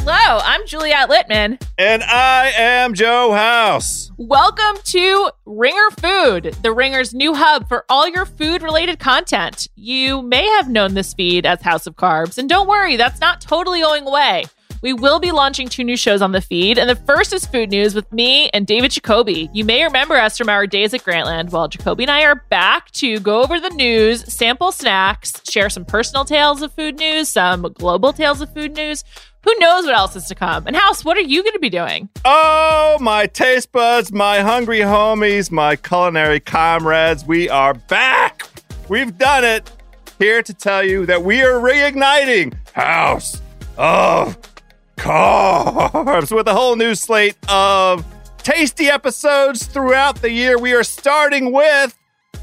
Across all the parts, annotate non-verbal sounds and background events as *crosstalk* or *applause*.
Hello, I'm Juliet Litman. And I am Joe House. Welcome to Ringer Food, the Ringer's new hub for all your food related content. You may have known this feed as House of Carbs, and don't worry, that's not totally going away. We will be launching two new shows on the feed, and the first is Food News with me and David Jacoby. You may remember us from our days at Grantland. Well, Jacoby and I are back to go over the news, sample snacks, share some personal tales of food news, some global tales of food news. Who knows what else is to come? And House, what are you going to be doing? Oh, my taste buds, my hungry homies, my culinary comrades, we are back. We've done it. Here to tell you that we are reigniting House of Carbs with a whole new slate of tasty episodes throughout the year. We are starting with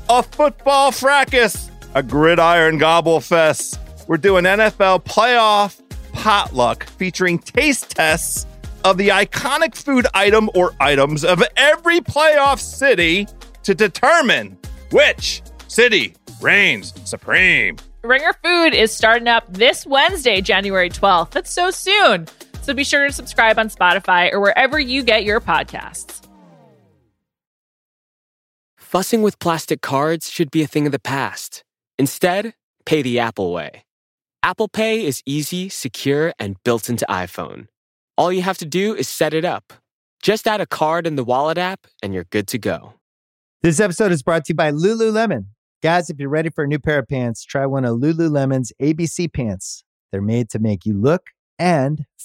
a football fracas, a gridiron gobble fest. We're doing NFL playoff potluck featuring taste tests of the iconic food item or items of every playoff city to determine which city reigns supreme. Ringer Food is starting up this Wednesday, January 12th. That's so soon. So be sure to subscribe on Spotify or wherever you get your podcasts. Fussing with plastic cards should be a thing of the past. Instead, pay the Apple way. Apple Pay is easy, secure, and built into iPhone. All you have to do is set it up. Just add a card in the Wallet app, and you're good to go. This episode is brought to you by Lululemon. Guys, if you're ready for a new pair of pants, try one of Lululemon's ABC pants. They're made to make you look and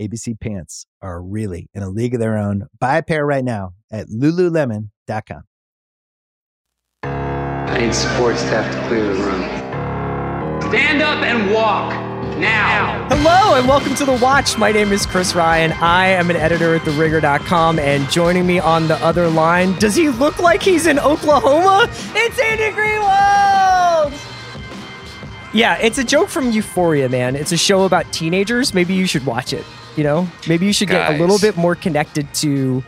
ABC pants are really in a league of their own. Buy a pair right now at lululemon.com. I need support staff to clear the room. Stand up and walk now. Hello and welcome to The Watch. My name is Chris Ryan. I am an editor at TheRinger.com, and joining me on the other line, does he look like he's in Oklahoma? It's Andy Greenwald! Yeah, it's a joke from Euphoria, man. It's a show about teenagers. Maybe you should watch it. You know, maybe you should get a little bit more connected to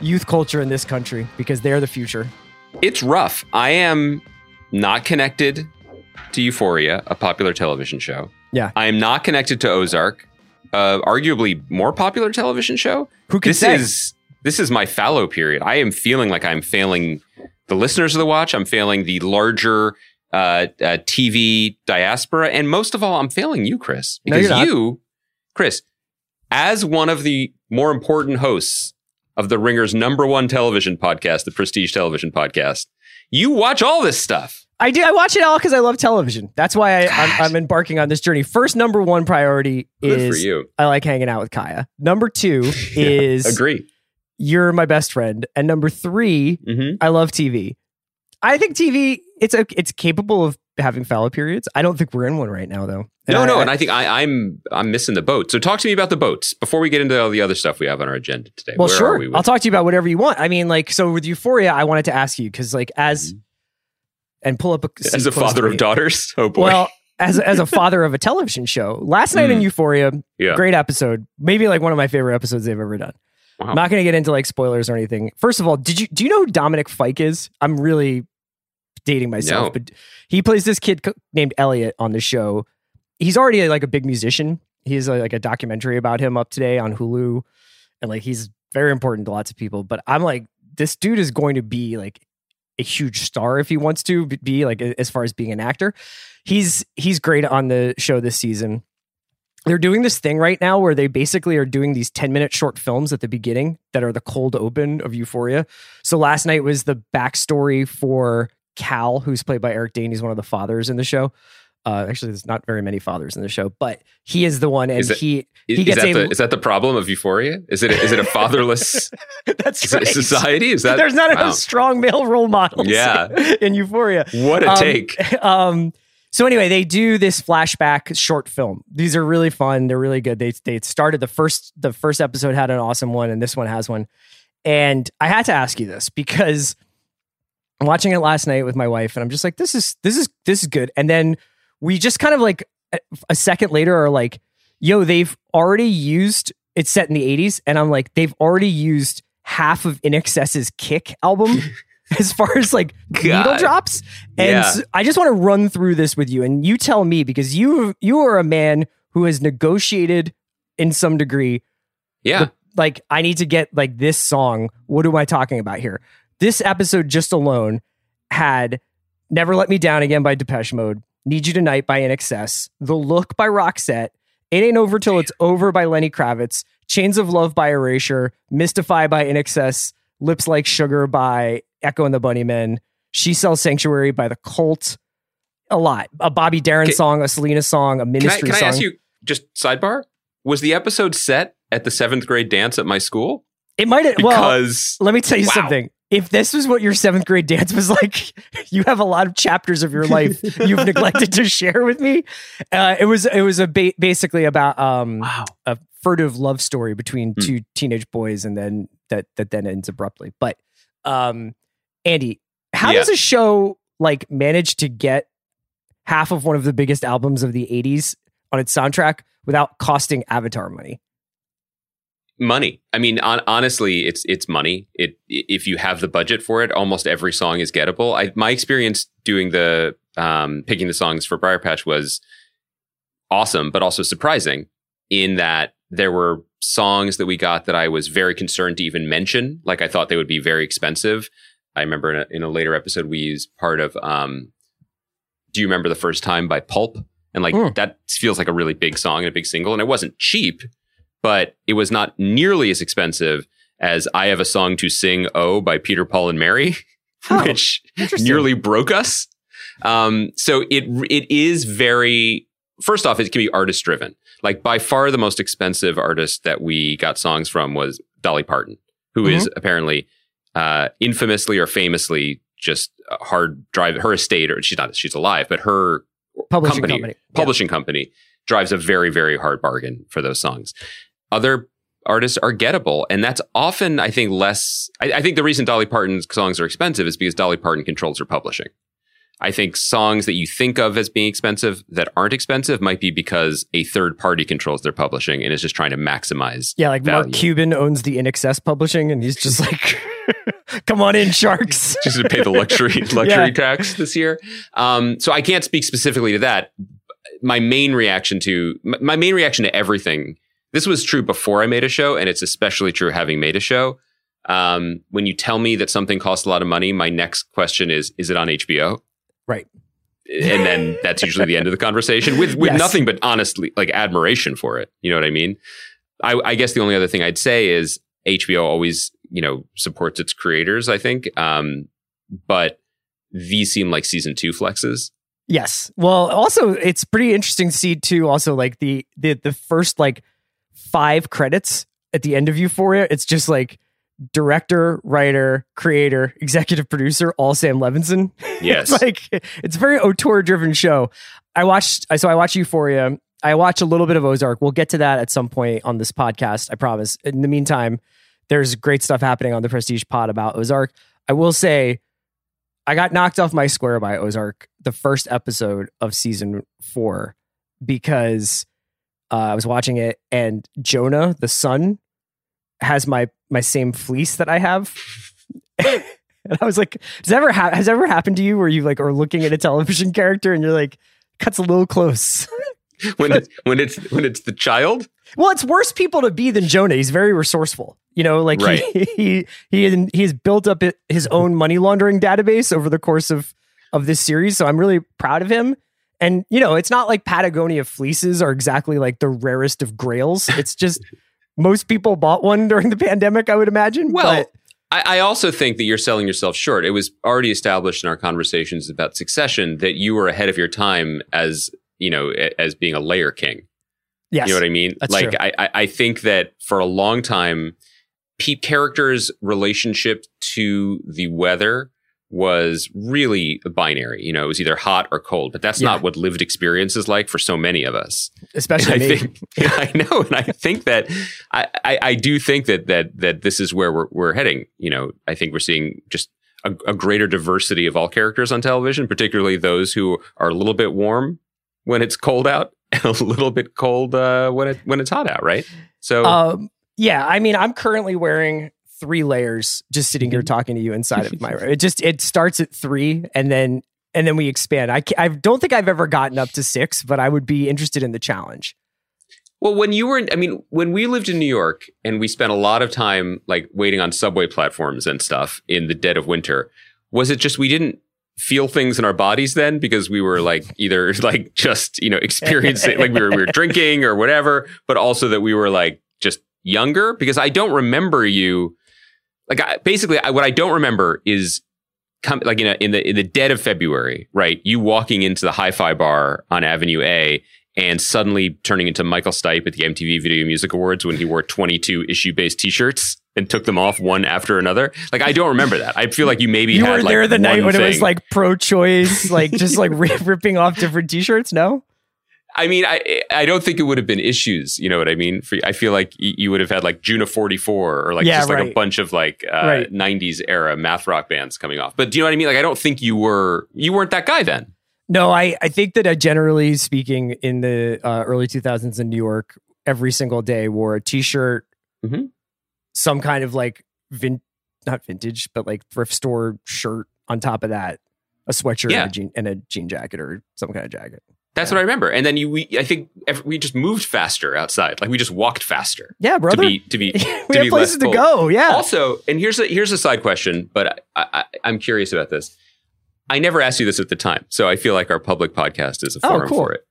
youth culture in this country because they're the future. It's rough. I am not connected to Euphoria, a popular television show. Yeah. I am not connected to Ozark, uh, arguably more popular television show. Who can this say? is this is my fallow period. I am feeling like I'm failing the listeners of the watch. I'm failing the larger uh, uh, TV diaspora, and most of all, I'm failing you, Chris, No, because not. you, Chris, as one of the more important hosts of the Ringer's number one television podcast, the Prestige Television Podcast, you watch all this stuff. I do. I watch it all because I love television. That's why I, I'm, I'm embarking on this journey. First, number one priority Good is for you. I like hanging out with Kaya. Number two *laughs* Yeah, is agree. you're my best friend, and number three, hmm I love TV. I think TV it's a, it's capable of having fallow periods. I don't think we're in one right now, though. No, I- no, and I think I, I'm I'm missing the boat. So talk to me about the boats before we get into all the other stuff we have on our agenda today. well, Where sure. Are we I'll talk to you about whatever you want. I mean, like, so with Euphoria, I wanted to ask you because, like, as and pull up a Mm-hmm. as a father of daughters. *laughs* Oh boy. Well, as as a *laughs* father of a television show, last night in Mm. Euphoria, yeah. great episode. Maybe like one of my favorite episodes they've ever done. Wow. I'm not going to get into like spoilers or anything. First of all, did you do you know who Dominic Fike is? I'm really dating myself, No. but he plays this kid co- named Elliot on the show. He's already like a big musician. He's like a documentary about him up today on Hulu, and like he's very important to lots of people. But I'm like, this dude is going to be like a huge star if he wants to be like as far as being an actor. He's he's great on the show this season. They're doing this thing right now where they basically are doing these 10 minute short films at the beginning that are the cold open of Euphoria. So last night was the backstory for Cal, who's played by Eric Dane. He's one of the fathers in the show. Uh, actually, there's not very many fathers in the show, but he is the one, and Is it- he Is, he is gets that a- the, is that the problem of Euphoria? Is it a, is it a fatherless *laughs* that's is right. society? Is that There's not wow. enough strong male role models. Yeah. *laughs* in Euphoria. What a Um, take! *laughs* Um, So anyway, they do this flashback short film. These are really fun. They're really good. They they started the first the first episode had an awesome one, and this one has one. And I had to ask you this because I'm watching it last night with my wife, and I'm just like, this is this is this is good. And then we just kind of like a, a second later are like, yo, they've already used it's set in the 80s, and I'm like, they've already used half of INXS's Kick album. *laughs* *laughs* as far as like needle drops, and Yeah. so I just want to run through this with you, and you tell me because you you are a man who has negotiated in some degree Yeah. like I need to get like this song. What am I talking about here? This episode just alone had Never Let Me Down Again by Depeche Mode, Need You Tonight by INXS, The Look by Roxette, It Ain't Over Till It's Over by Lenny Kravitz, Chains of Love by Erasure, Mystify by INXS, Lips Like Sugar by Echo and the Bunnymen, She Sells Sanctuary by The Cult. A lot. A Bobby Darin Okay. song, a Selena song, a Can I, ministry can I song. ask you just sidebar? Was the episode set at the seventh grade dance at my school? it might have, well, Because Let me tell you Wow. something. If this was what your seventh grade dance was like, *laughs* you have a lot of chapters of your life *laughs* you've neglected to share with me. Uh, it was it was a ba- basically about um, wow, a furtive love story between Hmm. two teenage boys, and then that that then ends abruptly. But um, Andy, how Yeah. does a show like manage to get half of one of the biggest albums of the '80s on its soundtrack without costing Avatar money? Money. I mean, on, honestly, it's it's money. It if you have the budget for it, almost every song is gettable. I, my experience doing the um, picking the songs for Briarpatch was awesome, but also surprising in that there were songs that we got that I was very concerned to even mention. Like I thought they would be very expensive. I remember in a, in a later episode we used part of um, Do you remember the first time by Pulp? And like Mm. that feels like a really big song and a big single, and it wasn't cheap, but it was not nearly as expensive as I Have a Song to Sing Oh by Peter, Paul, and Mary, *laughs* Oh, which nearly broke us. Um, so it it is very first off, it can be artist driven. Like by far the most expensive artist that we got songs from was Dolly Parton, who is Mm-hmm. apparently uh, infamously or famously just hard drive her estate or she's not she's alive, but her Publishing company, company. Yeah. publishing company drives a very very hard bargain for those songs. Other artists are gettable, and that's often I think less. I, I think the reason Dolly Parton's songs are expensive is because Dolly Parton controls her publishing. I think songs that you think of as being expensive that aren't expensive might be because a third party controls their publishing and is just trying to maximize. Yeah, like Mark. Cuban owns the INXS publishing, and he's just like, *laughs* "Come on in, sharks." just to pay the luxury *laughs* luxury Yeah. tax this year. Um, so I can't speak specifically to that. My main reaction to my main reaction to everything. This was true before I made a show, and it's especially true having made a show. Um, when you tell me that something costs a lot of money, my next question is: Is it on HBO? Right. And then that's usually the end of the conversation with with Yes. nothing but honestly like admiration for it. You know what I mean? I, I guess the only other thing I'd say is HBO always, you know, supports its creators, I think. Um, but these seem like season two flexes. Yes. Well, also, it's pretty interesting to see too. Also, like the the the first like five credits at the end of Euphoria, it's just like director, writer, creator, executive producer, all Sam Levinson. *laughs* Yes. it's like it's a very auteur driven show. I watched so I watched Euphoria. I watch a little bit of Ozark. We'll get to that at some point on this podcast, I promise. In the meantime, there's great stuff happening on the Prestige Pod about Ozark. I will say I got knocked off my square by Ozark the first episode of season 4 because uh, I was watching it and Jonah, the son, has my my same fleece that I have. *laughs* *laughs* and I was like, "Has ever ha- has ever happened to you where you like are looking at a television *laughs* character and you're like, cuts a little close." when it's when it's when it's the child. well, it's worse people to be than Jonah. He's very resourceful. You know, like Right. he he he he's built up his own money laundering database over the course of of this series. So I'm really proud of him. And you know, it's not like Patagonia fleeces are exactly like the rarest of grails. It's just *laughs* most people bought one during the pandemic, I would imagine. Well, but I, I also think that you're selling yourself short. It was already established in our conversations about succession that you were ahead of your time as you know as being a layer king. yes, You know what I mean? That's like true. I, I I think that for a long time, pe- characters' relationship to the weather was really binary. You know, it was either hot or cold, but that's Yeah. not what lived experience is like for so many of us. Especially I me. think *laughs* I know, and I think that I, I, I do think that that that this is where we're we're heading. You know, I think we're seeing just a, a greater diversity of all characters on television, particularly those who are a little bit warm when it's cold out *laughs* and a little bit cold uh, when it when it's hot out, right? So Um, yeah, I mean, I'm currently wearing three layers just sitting Mm-hmm. here talking to you inside of my room. *laughs* It just it starts at three and then and then we expand. I I don't think I've ever gotten up to six, but I would be interested in the challenge. Well, when you were, in, I mean, when we lived in New York and we spent a lot of time like waiting on subway platforms and stuff in the dead of winter, was it just we didn't feel things in our bodies then because we were like either *laughs* like just you know experiencing like we were we were drinking or whatever, but also that we were like just younger because I don't remember you like I, basically I, what I don't remember is come like in a, in the in the dead of February, right? You walking into the Hi-Fi bar on Avenue A and suddenly turning into Michael Stipe at the MTV Video Music Awards when he wore 22 issue-based T-shirts and took them off one after another. Like I don't remember that. I feel like you maybe you had, were like, there the night when it was like pro-choice, like just like *laughs* ripping off different T-shirts. No, I mean, I I don't think it would have been issues. You know what I mean? For, I feel like you would have had like June of '44 or like Yeah, just like a bunch of like uh, Right. '90s era math rock bands coming off. But do you know what I mean? Like, I don't think you were you weren't that guy then. no. I I think that uh, generally speaking, in the uh, early 2000s in New York, every single day wore a T-shirt, Mhm. some kind of like vin not vintage, but like thrift store shirt on top of that, a sweatshirt Yeah. and, a jean, and a jean jacket or some kind of jacket. That's what I remember. And then you, we, I think ev- we just moved faster outside. Like we just walked faster Yeah, brother. to be *laughs* to be we to have places to go. Yeah. Also, and here's a here's a side question, but I, I, I'm curious about this. I never asked you this at the time, so I feel like our public podcast is a Oh, forum cool. for it.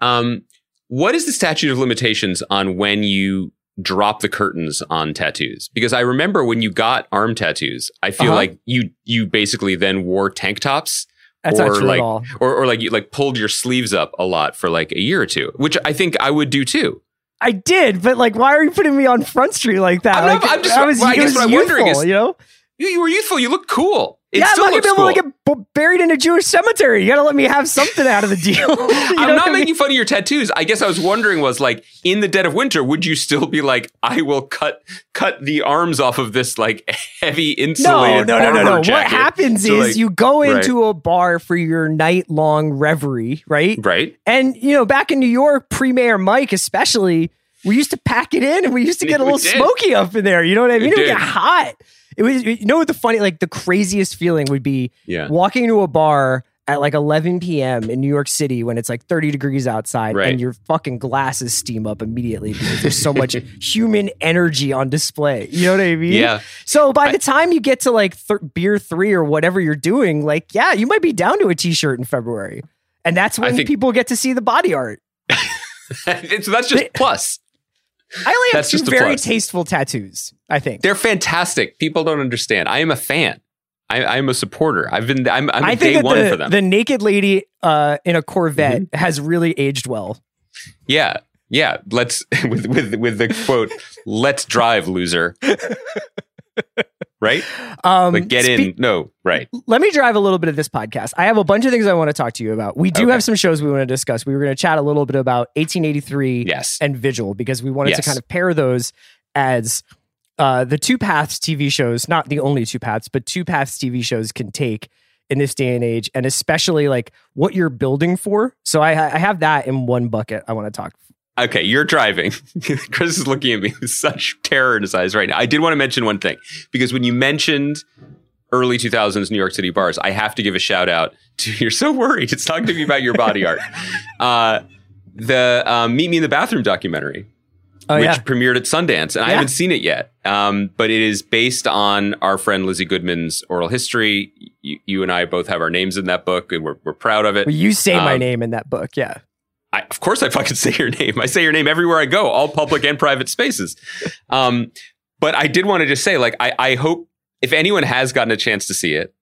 Um, what is the statute of limitations on when you drop the curtains on tattoos? Because I remember when you got arm tattoos, I feel Uh-huh. like you you basically then wore tank tops That's not or true like- at all. or or like you like pulled your sleeves up a lot for like a year or two, which I think I would do too. I did, but like, why are you putting me on Front Street like that? I'm not- Like, I'm just- I was, well, I guess was what I'm wondering is- you know, You, you were youthful. You look cool. It yeah, I'm not gonna be able cool. to get b- buried in a Jewish cemetery. You gotta let me have something out of the deal. *laughs* *laughs* I'm not I mean? making fun of your tattoos. I guess I was wondering was like in the dead of winter, would you still be like, I will cut cut the arms off of this like *laughs* heavy No, insulated no, no, no, armor no. What happens So, is like- you go right. into a bar for your night long reverie, right? right? And you know, back in New York, pre Mayor Mike especially, we used to pack it in and we used to get a little smoky up in there. You know what I mean? We It would get hot. It was you know what the funny like the craziest feeling would be Yeah. walking into a bar at like 11 p.m. in New York City when it's like 30 degrees outside Right. and your fucking glasses steam up immediately because there's so much *laughs* human energy on display. You know what I mean? Yeah. So by I- the time you get to like th- beer three or whatever you're doing, like, yeah, you might be down to a t-shirt in February. And that's when think- people get to see the body art. *laughs* so that's just plus. I only have That's two very plus. tasteful tattoos, I think. They're fantastic. People don't understand. I am a fan. I, am a supporter. I've been. I'm, I'm I think day one the, for them. the naked lady uh, in a Corvette Mm-hmm. has really aged well. yeah, yeah. Let's *laughs* with with with the quote. Let's drive, loser. *laughs* right? Um, Like get spe- in. No, right. let me drive a little bit of this podcast. I have a bunch of things I want to talk to you about. We do Okay. have some shows we want to discuss. We were going to chat a little bit about 1883 Yes. and Vigil because we wanted to kind of pair those as uh, the two paths TV shows, not the only two paths, but two paths TV shows can take in this day and age, and especially like what you're building for. So I, I have that in one bucket. I want to talk. Okay, you're driving. *laughs* Chris is looking at me with such terror in his eyes right now. I did want to mention one thing because when you mentioned early 2000s New York City bars, I have to give a shout out to. *laughs* You're so worried. It's talking to me about your body art. *laughs* Uh, the um, Meet Me in the Bathroom documentary, Oh which yeah, premiered at Sundance, and I haven't seen it yet. Um, but it is based on our friend Lizzie Goodman's oral history. You, you and I both have our names in that book, and we're, we're proud of it. well, you say my Um, name in that book. Yeah. I, of course, I fucking *laughs* say your name. I say your name everywhere I go, all public and private spaces. Um, but I did want to just say, like, I, I hope if anyone has gotten a chance to see it,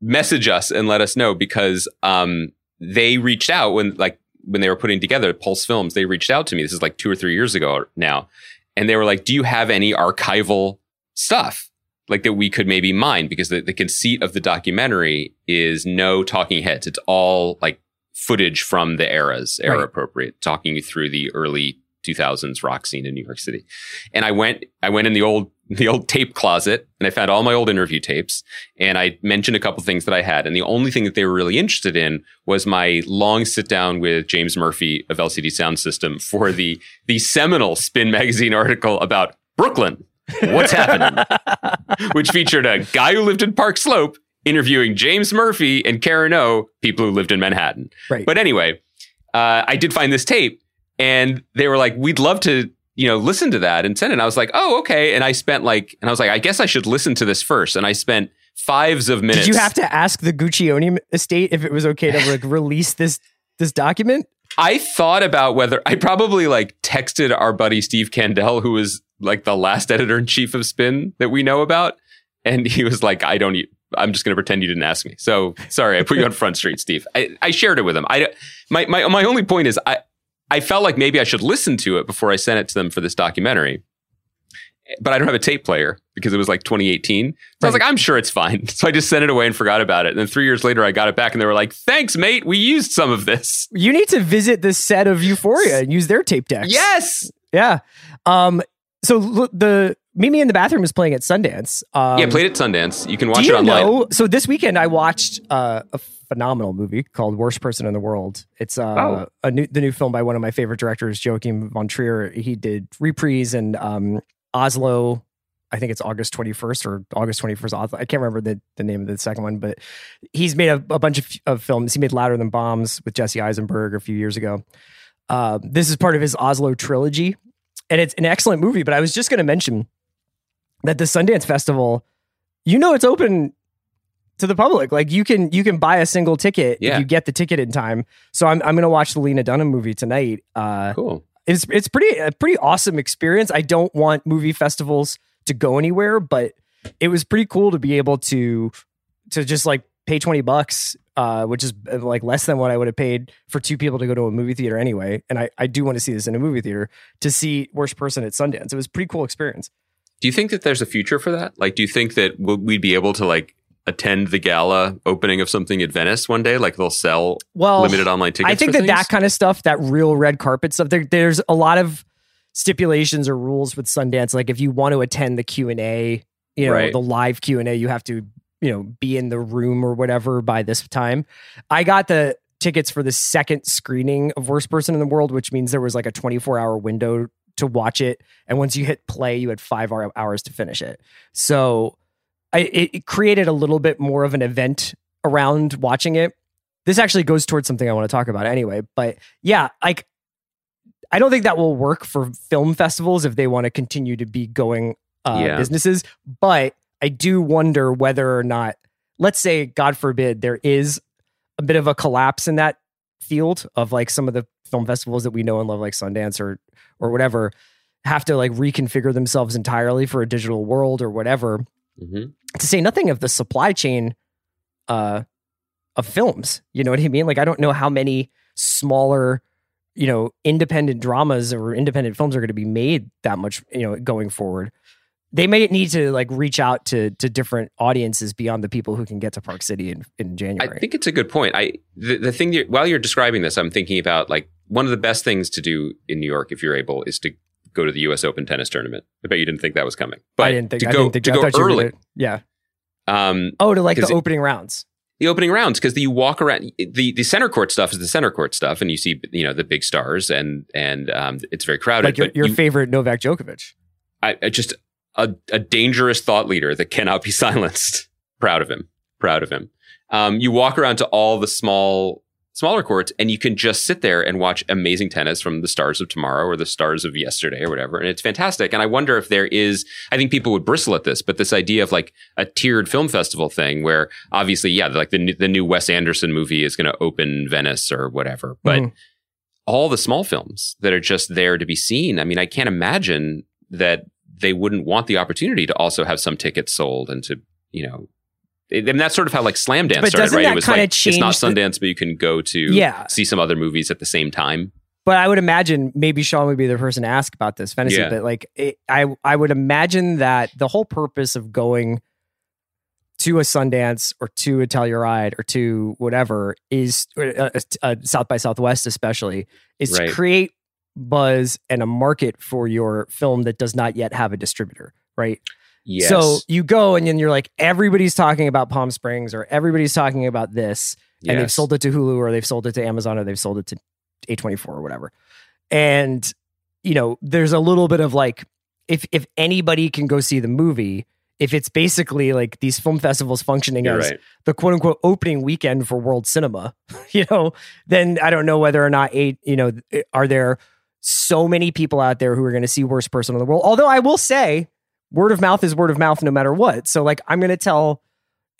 message us and let us know because um, they reached out when, like, when they were putting together Pulse Films. They reached out to me. This is like two or three years ago now, and they were like, "Do you have any archival stuff?" like that we could maybe mine because the, the conceit of the documentary is no talking heads. It's all like footage from the eras, era Right. appropriate, talking you through the early 2000s rock scene in New York City. And I went, I went in the old, *laughs* the old tape closet and I found all my old interview tapes and I mentioned a couple things that I had. And the only thing that they were really interested in was my long sit down with James Murphy of LCD Soundsystem for the, the seminal Spin magazine article about Brooklyn. What's happening? *laughs* Which featured a guy who lived in Park Slope interviewing James Murphy and Karen O, people who lived in Manhattan. Right. But anyway, uh, I did find this tape, and they were like, "We'd love to, you know, listen to that and send it." And I was like, "Oh, okay." And I spent like, and I was like, "I guess I should listen to this first. And I spent fives of minutes. Did you have to ask the Guccione estate if it was okay to like release this this document? I thought about whether I probably like texted our buddy Steve Kandell, who was like the last editor in chief of Spin that we know about, and he was like, "I don't." e- I'm just going to pretend you didn't ask me. So sorry, I put you on Front Street, Steve. I, I shared it with him. I my my my only point is I I felt like maybe I should listen to it before I sent it to them for this documentary. But I don't have a tape player because it was like 2018. So I was like, I'm sure it's fine. *laughs* So I just sent it away and forgot about it. And then three years later, I got it back and they were like, thanks, mate. We used some of this. You need to visit the set of Euphoria and use their tape decks. Yes. Yeah. Um. So the Meet Me in the Bathroom is playing at Sundance. Um, yeah, played at Sundance. You can watch do you it online. know? So this weekend I watched uh, a phenomenal movie called Worst Person in the World. It's uh, Oh. a new the new film by one of my favorite directors, Joachim von Trier. He did Reprise and um, Oslo. I think it's August 21st or August 21st. I can't remember the, the name of the second one, but he's made a, a bunch of, of films. He made Louder Than Bombs with Jesse Eisenberg a few years ago. Uh, this is part of his Oslo trilogy, and it's an excellent movie. But I was just going to mention that the Sundance Festival, you know, it's open to the public. Like you can you can buy a single ticket Yeah. if you get the ticket in time. So I'm I'm going to watch the Lena Dunham movie tonight. Uh, Cool. it's it's pretty a pretty awesome experience. I don't want movie festivals to go anywhere, but it was pretty cool to be able to to just like pay 20 bucks uh, which is uh, like less than what I would have paid for two people to go to a movie theater anyway. And I, I do want to see this in a movie theater to see Worst Person at Sundance. It was a pretty cool experience. Do you think that there's a future for that? Like, do you think that we'd be able to like attend the gala opening of something at Venice one day? Like they'll sell Well, limited online tickets. I think that that kind of stuff, that real red carpet stuff, there, there's a lot of stipulations or rules with Sundance. Like if you want to attend the Q and A, you know, Right. the live Q and A, you have to, you know, be in the room or whatever by this time. I got the tickets for the second screening of Worst Person in the World, which means there was like a 24 hour window to watch it, and once you hit play, you had five hours to finish it. So I, it, it created a little bit more of an event around watching it. This actually goes towards something I want to talk about anyway. But yeah, like I don't think that will work for film festivals if they want to continue to be going uh, Yeah. businesses. But I do wonder whether or not, let's say, God forbid, there is a bit of a collapse in that field of like some of the film festivals that we know and love, like Sundance or or whatever, have to like reconfigure themselves entirely for a digital world or whatever Mhm. to say nothing of the supply chain uh of films you know what i mean like i don't know how many smaller you know independent dramas or independent films are going to be made that much you know going forward they may need to like reach out to to different audiences beyond the people who can get to park city in, in january I think it's a good point. I the, the thing that, while you're describing this, I'm thinking about like one of the best things to do in New York if you're able is to go to the U.S. Open tennis tournament. I bet you didn't think that was coming, but i didn't think to i go didn't think to go early. gonna- yeah Um, oh to like the it- opening rounds the opening rounds because you walk around the the center court stuff is the center court stuff, and you see you know the big stars and and um, it's very crowded. like your, but your you- favorite novak djokovic I, I just a, a dangerous thought leader that cannot be *laughs* silenced. Proud of him. Proud of him. Um, you walk around to all the small, smaller courts, and you can just sit there and watch amazing tennis from the stars of tomorrow or the stars of yesterday or whatever, and it's fantastic. And I wonder if there is. I think people would bristle at this, but this idea of like a tiered film festival thing, where obviously, yeah, like the new- the new Wes Anderson movie is going to open Venice or whatever, but Mhm. all the small films that are just there to be seen. I mean, I can't imagine that they wouldn't want the opportunity to also have some tickets sold and to, you know, and that's sort of how like Slamdance But started, right? it was like it's not change the- Sundance, but you can go to Yeah. see some other movies at the same time. but I would imagine maybe Sean would be the person to ask about this fantasy. Yeah. But like, it, I I would imagine that the whole purpose of going to a Sundance or to a Telluride or to whatever is uh, uh, uh, South by Southwest, especially, is Right. to create buzz and a market for your film that does not yet have a distributor, right? Yes. So you go and then you're like, everybody's talking about Palm Springs or everybody's talking about this, and they've sold it to Hulu or they've sold it to Amazon or they've sold it to A24 or whatever. And you know, there's a little bit of like, if if anybody can go see the movie, if it's basically like these film festivals functioning You're as right. the quote unquote opening weekend for world cinema, *laughs* you know, then I don't know whether or not eight, you know, are there so many people out there who are going to see worst person in the world. Although I will say, word of mouth is word of mouth no matter what. So like I'm going to tell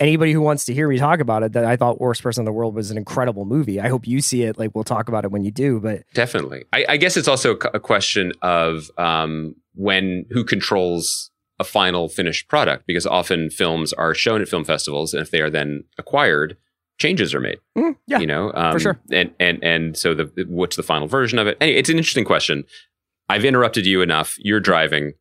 anybody who wants to hear me talk about it that I thought worst person in the world was an incredible movie. I hope you see it. Like we'll talk about it when you do, but Definitely. I, I guess it's also a question of um, when who controls a final finished product, because often films are shown at film festivals, and if they are then acquired, changes are made. mm, yeah, you know, um, sure. And and and so the what's the final version of it? Anyway, it's an interesting question. I've interrupted you enough. You're driving.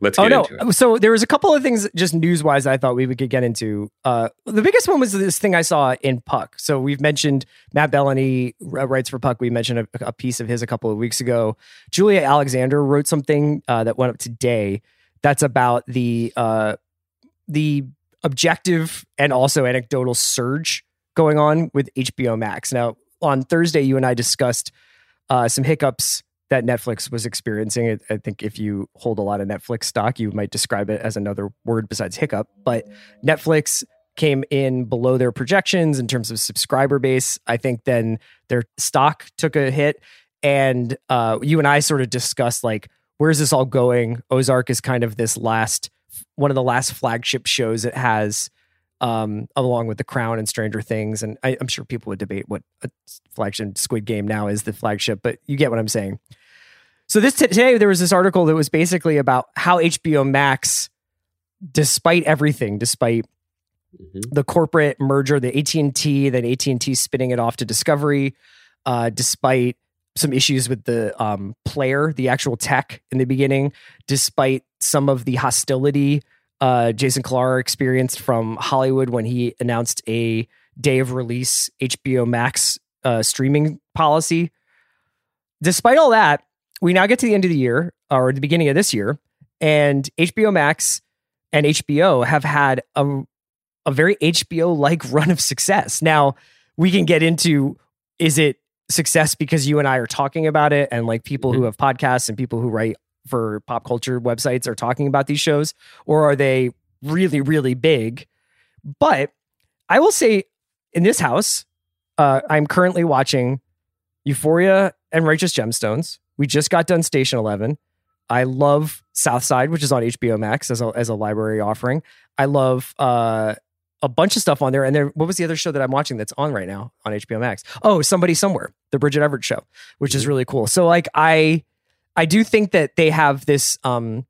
Let's get oh no! So there was a couple of things just news wise I thought we could get into. Uh, the biggest one was this thing I saw in Puck. So we've mentioned Matt Belloni uh, writes for Puck. We mentioned a, a piece of his a couple of weeks ago. Julia Alexander wrote something uh, that went up today. That's about the uh, the objective and also anecdotal surge going on with HBO Max. Now on Thursday, you and I discussed uh, some hiccups that Netflix was experiencing. I- think if you hold a lot of Netflix stock, you might describe it as another word besides hiccup. But Netflix came in below their projections in terms of subscriber base. I think then their stock took a hit. And uh, you and I sort of discussed like, where's this all going? Ozark is kind of this last, one of the last flagship shows it has um, along with The Crown and Stranger Things. And I, I'm sure people would debate what a flagship Squid Game now is the flagship, but you get what I'm saying. So this t- today there was this article that was basically about how HBO Max, despite everything, despite Mhm. the corporate merger, the AT and T, then AT and T spinning it off to Discovery, uh, despite some issues with the um, player, the actual tech in the beginning, despite some of the hostility uh, Jason Kilar experienced from Hollywood when he announced a day of release HBO Max uh, streaming policy. Despite all that, we now get to the end of the year or the beginning of this year, and HBO Max and HBO have had a a very HBO like *laughs* run of success. Now we can get into is it success because you and I are talking about it and like people who have podcasts and people who write for pop culture websites are talking about these shows or are they really really big? But I will say in this house uh, I'm currently watching Euphoria and Righteous Gemstones. We just got done Station 11. I love Southside, which is on HBO Max as a, as a library offering. I love uh, a bunch of stuff on there. And there, what was the other show that I'm watching that's on right now on HBO Max? Oh, Somebody Somewhere, the Bridget Everett show, which is really cool. So like I, I do think that they have this. Um,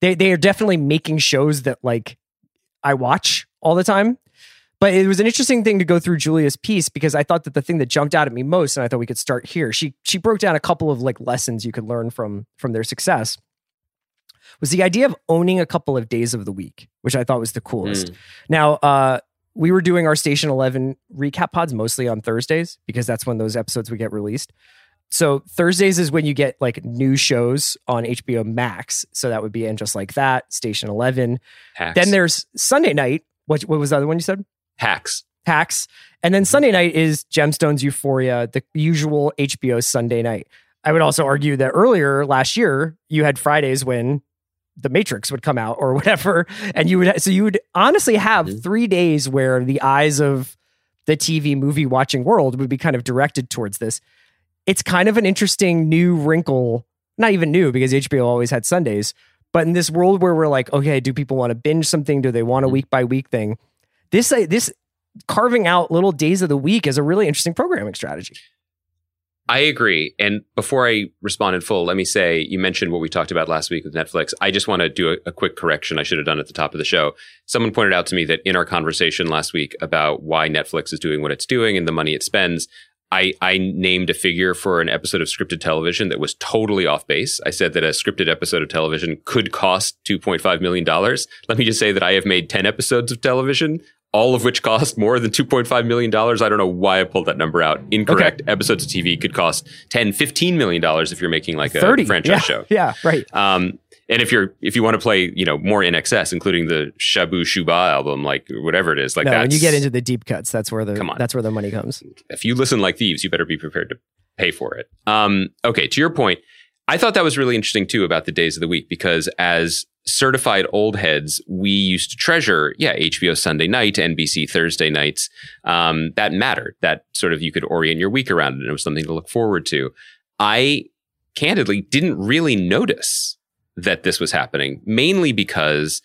they they are definitely making shows that like I watch all the time. But it was an interesting thing to go through Julia's piece because I thought that the thing that jumped out at me most, and I thought we could start here. She she broke down a couple of like lessons you could learn from from their success. Was the idea of owning a couple of days of the week, which I thought was the coolest. Mm. Now, uh, we were doing our Station 11 recap pods mostly on Thursdays because that's when those episodes would get released. So Thursdays is when you get like new shows on HBO Max. So that would be in just like that, Station 11. Hacks. Then there's Sunday night. What, what was the other one you said? hacks. Hacks. And then Sunday night is Gemstones Euphoria, the usual HBO Sunday night. I would also argue that earlier last year, you had Fridays when the Matrix would come out or whatever. *laughs* And you would, so you would honestly have Mhm. three days where the eyes of the TV movie watching world would be kind of directed towards this. It's kind of an interesting new wrinkle, not even new because HBO always had Sundays, but in this world where we're like, okay, do people want to binge something? Do they want a Mhm. week by week thing? This, uh, this carving out little days of the week is a really interesting programming strategy. I agree. And before I respond in full, let me say you mentioned what we talked about last week with Netflix. I just want to do a, a quick correction I should have done at the top of the show. Someone pointed out to me that in our conversation last week about why Netflix is doing what it's doing and the money it spends, I, I named a figure for an episode of scripted television that was totally off base. I said that a scripted episode of television could cost $2.5 million. Let me just say that I have made 10 episodes of television, all of which cost more than $2.5 million. I don't know why I pulled that number out. Incorrect. Episodes of TV could cost 10, 15 million dollars if you're making like a 30 franchise yeah, show. *laughs* Yeah, right. Um, and if you're if you want to play, you know, more in excess, including the Shabooh Shoobah album, like whatever it is, like no, when you get into the deep cuts, that's where the Come on. that's where the money comes. if you listen like thieves, you better be prepared to pay for it. Um, okay, to your point, I thought that was really interesting too about the days of the week because as certified old heads, we used to treasure, yeah, HBO Sunday night, NBC Thursday nights. Um, that mattered. That sort of you could orient your week around it, and it was something to look forward to. I candidly didn't really notice that this was happening, mainly because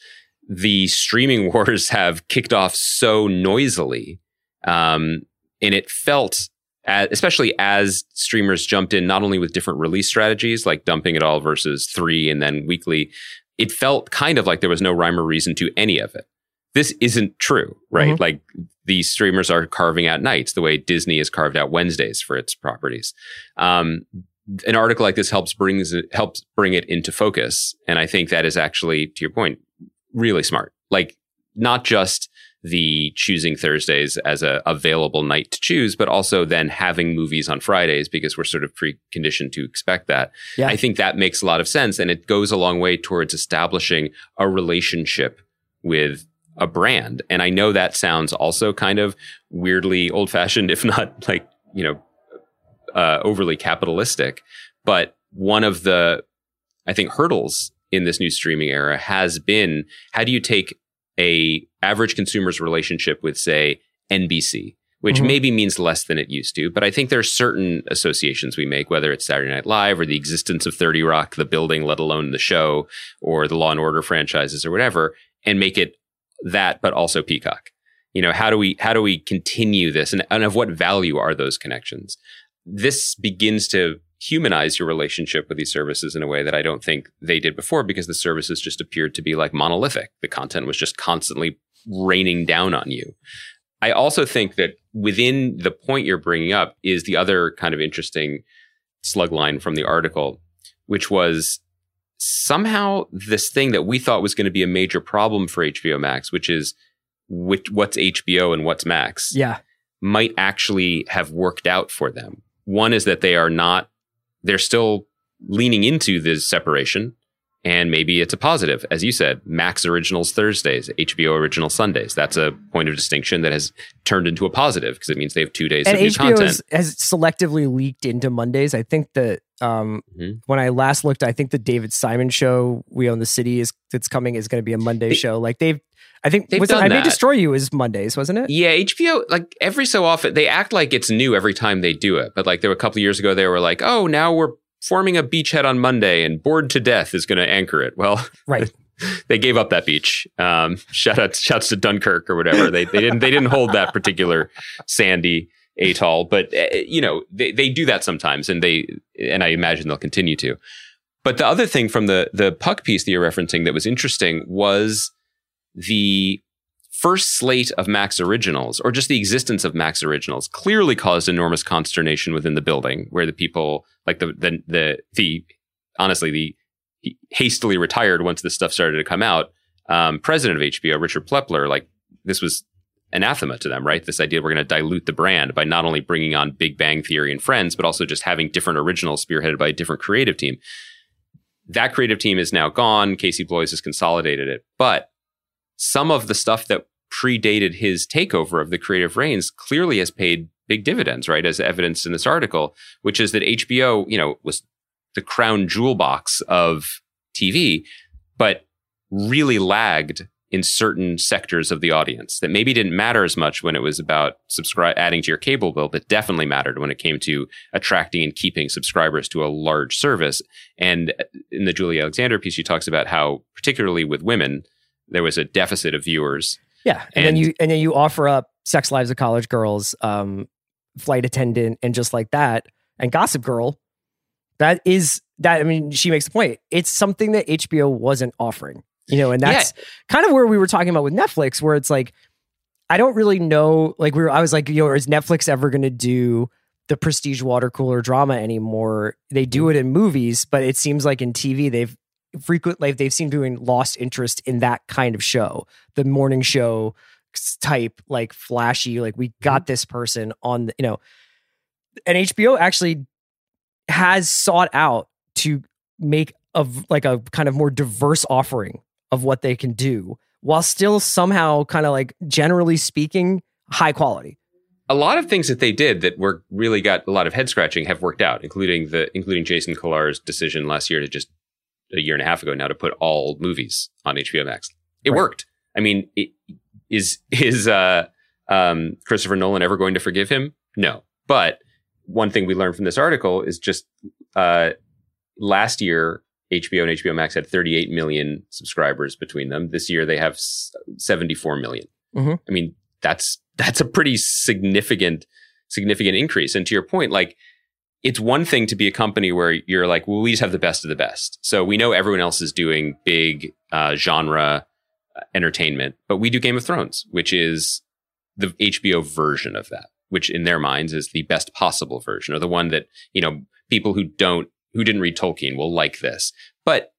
the streaming *laughs* wars have kicked off so noisily. Um, and it felt, especially as streamers jumped in, not only with different release strategies, like dumping it all versus three and then weekly, it felt kind of like there was no rhyme or reason to any of it. This isn't true, right? Mhm. Like these streamers are carving out nights the way Disney has carved out Wednesdays for its properties. Um, an article like this helps brings it, helps bring it into focus, and I think that is actually, to your point, really smart. Like not just the choosing Thursdays as a available night to choose, but also then having movies on Fridays because we're sort of preconditioned to expect that. Yeah. I think that makes a lot of sense, and it goes a long way towards establishing a relationship with a brand. And I know that sounds also kind of weirdly old fashioned, if not like, you know, uh, overly capitalistic. But one of the, I think, hurdles in this new streaming era has been how do you take a average consumer's relationship with, say, NBC, which Mhm. maybe means less than it used to. But I think there are certain associations we make, whether it's Saturday Night Live or the existence of 30 Rock, the building, let alone the show, or the Law and Order franchises or whatever, and make it that, but also Peacock. You know, how do we how do we continue this, and, and of what value are those connections? This begins to humanize your relationship with these services in a way that I don't think they did before, because the services just appeared to be like monolithic. The content was just constantly raining down on you. I also think that within the point you're bringing up is the other kind of interesting slug line from the article, which was somehow this thing that we thought was going to be a major problem for HBO Max, which is which, what's HBO and what's Max, Yeah. might actually have worked out for them. One is that they are not, they're still leaning into this separation. And maybe it's a positive. As you said, Max Originals Thursdays, HBO Original Sundays. That's a point of distinction that has turned into a positive because it means they have two days and of new HBO content. has, has selectively leaked into Mondays. I think that um, Mhm. when I last looked, I think the David Simon show, We Own the City, is that's coming is going to be a Monday They- show. Like they've, I think They've was I May. Destroy You is Mondays, wasn't it? Yeah, HBO like every so often they act like it's new every time they do it. But like there were a couple years ago, they were like, "Oh, now we're forming a beachhead on Monday, and Bored to Death is going to anchor it." Well, Right. *laughs* they gave up that beach. Um, shout out, shouts to Dunkirk or whatever. They they didn't they didn't hold that particular sandy atoll, but uh, you know they they do that sometimes, and they and I imagine they'll continue to. But the other thing from the the puck piece that you're referencing that was interesting was the first slate of Max Originals, or just the existence of Max Originals, clearly caused enormous consternation within the building, where the people, like the the the, the honestly the hastily retired once this stuff started to come out. Um, president of HBO, Richard Plepler, like this was anathema to them, right? This idea we're going to dilute the brand by not only bringing on Big Bang Theory and Friends, but also just having different originals spearheaded by a different creative team. That creative team is now gone. Casey Bloys has consolidated it, but some of the stuff that predated his takeover of the creative reins clearly has paid big dividends, right? As evidenced in this article, which is that HBO, you know, was the crown jewel box of TV, but really lagged in certain sectors of the audience that maybe didn't matter as much when it was about subscribe adding to your cable bill, but definitely mattered when it came to attracting and keeping subscribers to a large service. And in the Julie Alexander piece, she talks about how, particularly with women, there was a deficit of viewers. Yeah, and, then you and then you offer up Sex Lives of College Girls, um, Flight Attendant, and just like that, and Gossip Girl. That is that. I mean, she makes the point. It's something that HBO wasn't offering, you know, and Yeah. that's kind of where we were talking about with Netflix, where it's like, I don't really know. Like we were, I was like, you know, is Netflix ever going to do the prestige water cooler drama anymore. They do it in movies, but it seems like in TV they've frequently they've seemed to have lost interest in that kind of show, the morning show type, like flashy, like we mm-hmm. got this person on the, you know, and HBO actually has sought out to make of like a kind of more diverse offering of what they can do while still somehow kind of like generally speaking high quality. A lot of things that they did that were really got a lot of head scratching have worked out, including the including Jason Kilar's decision last year to just a year and a half ago now to put all movies on HBO Max. It Right. worked. I mean, it, is is uh, um, Christopher Nolan ever going to forgive him? No. But one thing we learned from this article is just uh, last year HBO and HBO Max had 38 million subscribers between them. This year they have s- 74 million. Mhm. I mean, that's that's a pretty significant significant increase. And to your point, like it's one thing to be a company where you're like, well, we just have the best of the best. So we know everyone else is doing big uh, genre uh, entertainment, but we do Game of Thrones, which is the HBO version of that, which in their minds is the best possible version, or the one that you know people who don't who didn't read Tolkien will like this. But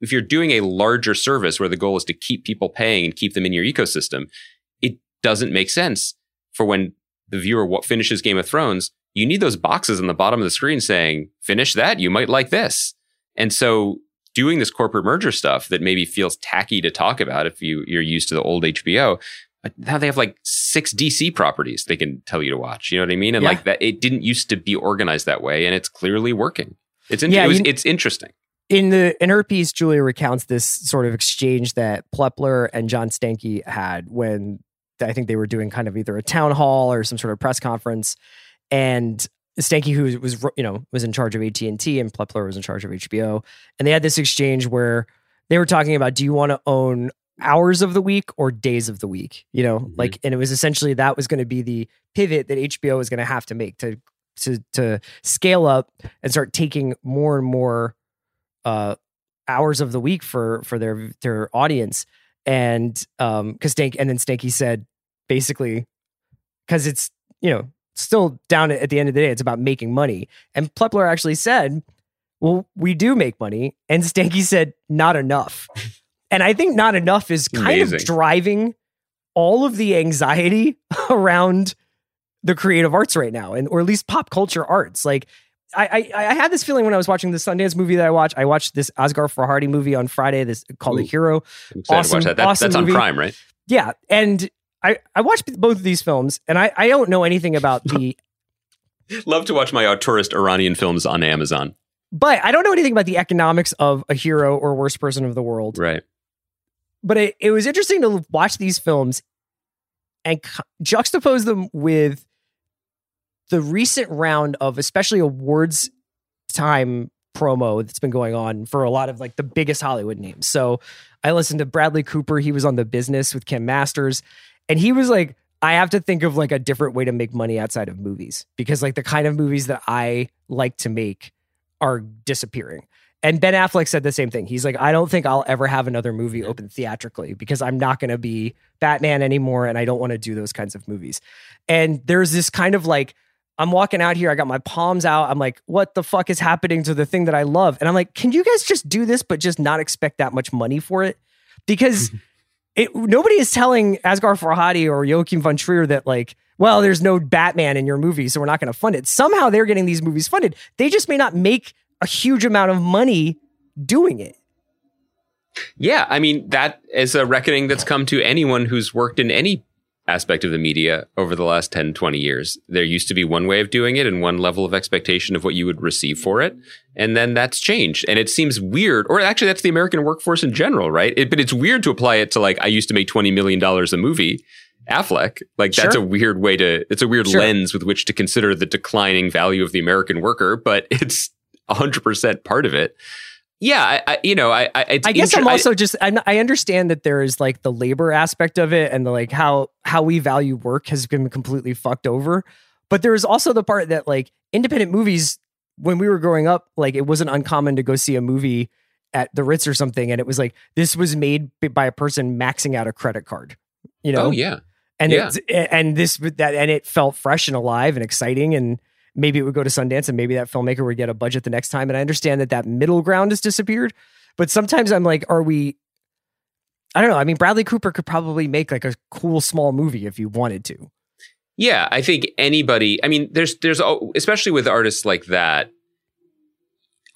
if you're doing a larger service where the goal is to keep people paying and keep them in your ecosystem, it doesn't make sense for when the viewer finishes Game of Thrones, you need those boxes on the bottom of the screen saying, finish that, you might like this. And so doing this corporate merger stuff that maybe feels tacky to talk about if you, you're used to the old HBO, but uh, now they have like six DC properties they can tell you to watch. You know what I mean? And Yeah. like that, it didn't used to be organized that way, and it's clearly working. It's in, Yeah, it was, you- it's interesting. in the in her piece, Julia recounts this sort of exchange that Plepler and John Stankey had when I think they were doing kind of either a town hall or some sort of press conference, and Stankey, who was you know was in charge of AT and T, and Plepler was in charge of HBO, and they had this exchange where they were talking about, do you want to own hours of the week or days of the week? You know, Mhm. like, and it was essentially that was going to be the pivot that HBO was going to have to make to to to scale up and start taking more and more uh hours of the week for for their their audience and um because stank and then stankey said basically because it's you know still down at the end of the day it's about making money and plepler actually said well we do make money and stankey said not enough *laughs* and i think not enough is kind Amazing. of driving all of the anxiety *laughs* around the creative arts right now and or at least pop culture arts like I, I I had this feeling when I was watching the Sundance movie that I watched. I watched this Asghar Farhadi movie on Friday, this called The Hero. Awesome- to watch that. that awesome that's on. Prime, right? Yeah, and I I watched both of these films, and I I don't know anything about the, *laughs* Love to watch my tourist Iranian films on Amazon. but I don't know anything about the economics of a hero or worst person of the world. Right. But it, it was interesting to watch these films and cu- juxtapose them with the recent round of especially awards time promo that's been going on for a lot of like the biggest Hollywood names. So I listened to Bradley Cooper. He was on the business with Kim Masters, and he was like, I have to think of like a different way to make money outside of movies because like the kind of movies that I like to make are disappearing. And Ben Affleck said the same thing. He's like, I don't think I'll ever have another movie open theatrically because I'm not going to be Batman anymore and I don't want to do those kinds of movies. And there's this kind of like, I'm walking out here, I got my palms out. I'm like, what the fuck is happening to the thing that I love? And I'm like, can you guys just do this, but just not expect that much money for it? Because *laughs* it, nobody is telling Asghar Farhadi or Joachim von Trier that, like, well, there's no Batman in your movie, so we're not going to fund it. Somehow they're getting these movies funded. They just may not make a huge amount of money doing it. Yeah, I mean that is a reckoning that's come to anyone who's worked in any aspect of the media over the last 10, 20 years. There used to be one way of doing it and one level of expectation of what you would receive for it. And then that's changed. And it seems weird, or actually that's the American workforce in general, right? It, but it's weird to apply it to like, I used to make $20 million a movie. Affleck, like that's a weird way to, it's a weird Sure. lens with which to consider the declining value of the American worker, but it's 100% part of it. Yeah, I, I you know, I, I, it's I guess inter- I'm also just I'm, I understand that there is like the labor aspect of it and the like how how we value work has been completely fucked over. But there is also the part that like independent movies when we were growing up, like it wasn't uncommon to go see a movie at the Ritz or something, and it was like this was made by a person maxing out a credit card. You oh, know, oh yeah. and Yeah. it's and this that and it felt fresh and alive and exciting and maybe it would go to Sundance and maybe that filmmaker would get a budget the next time. And I understand that that middle ground has disappeared, but sometimes I'm like, are we? I don't know. I mean, Bradley Cooper could probably make like a cool small movie if you wanted to. Yeah, I think anybody. I mean, there's there's al- especially with artists like that.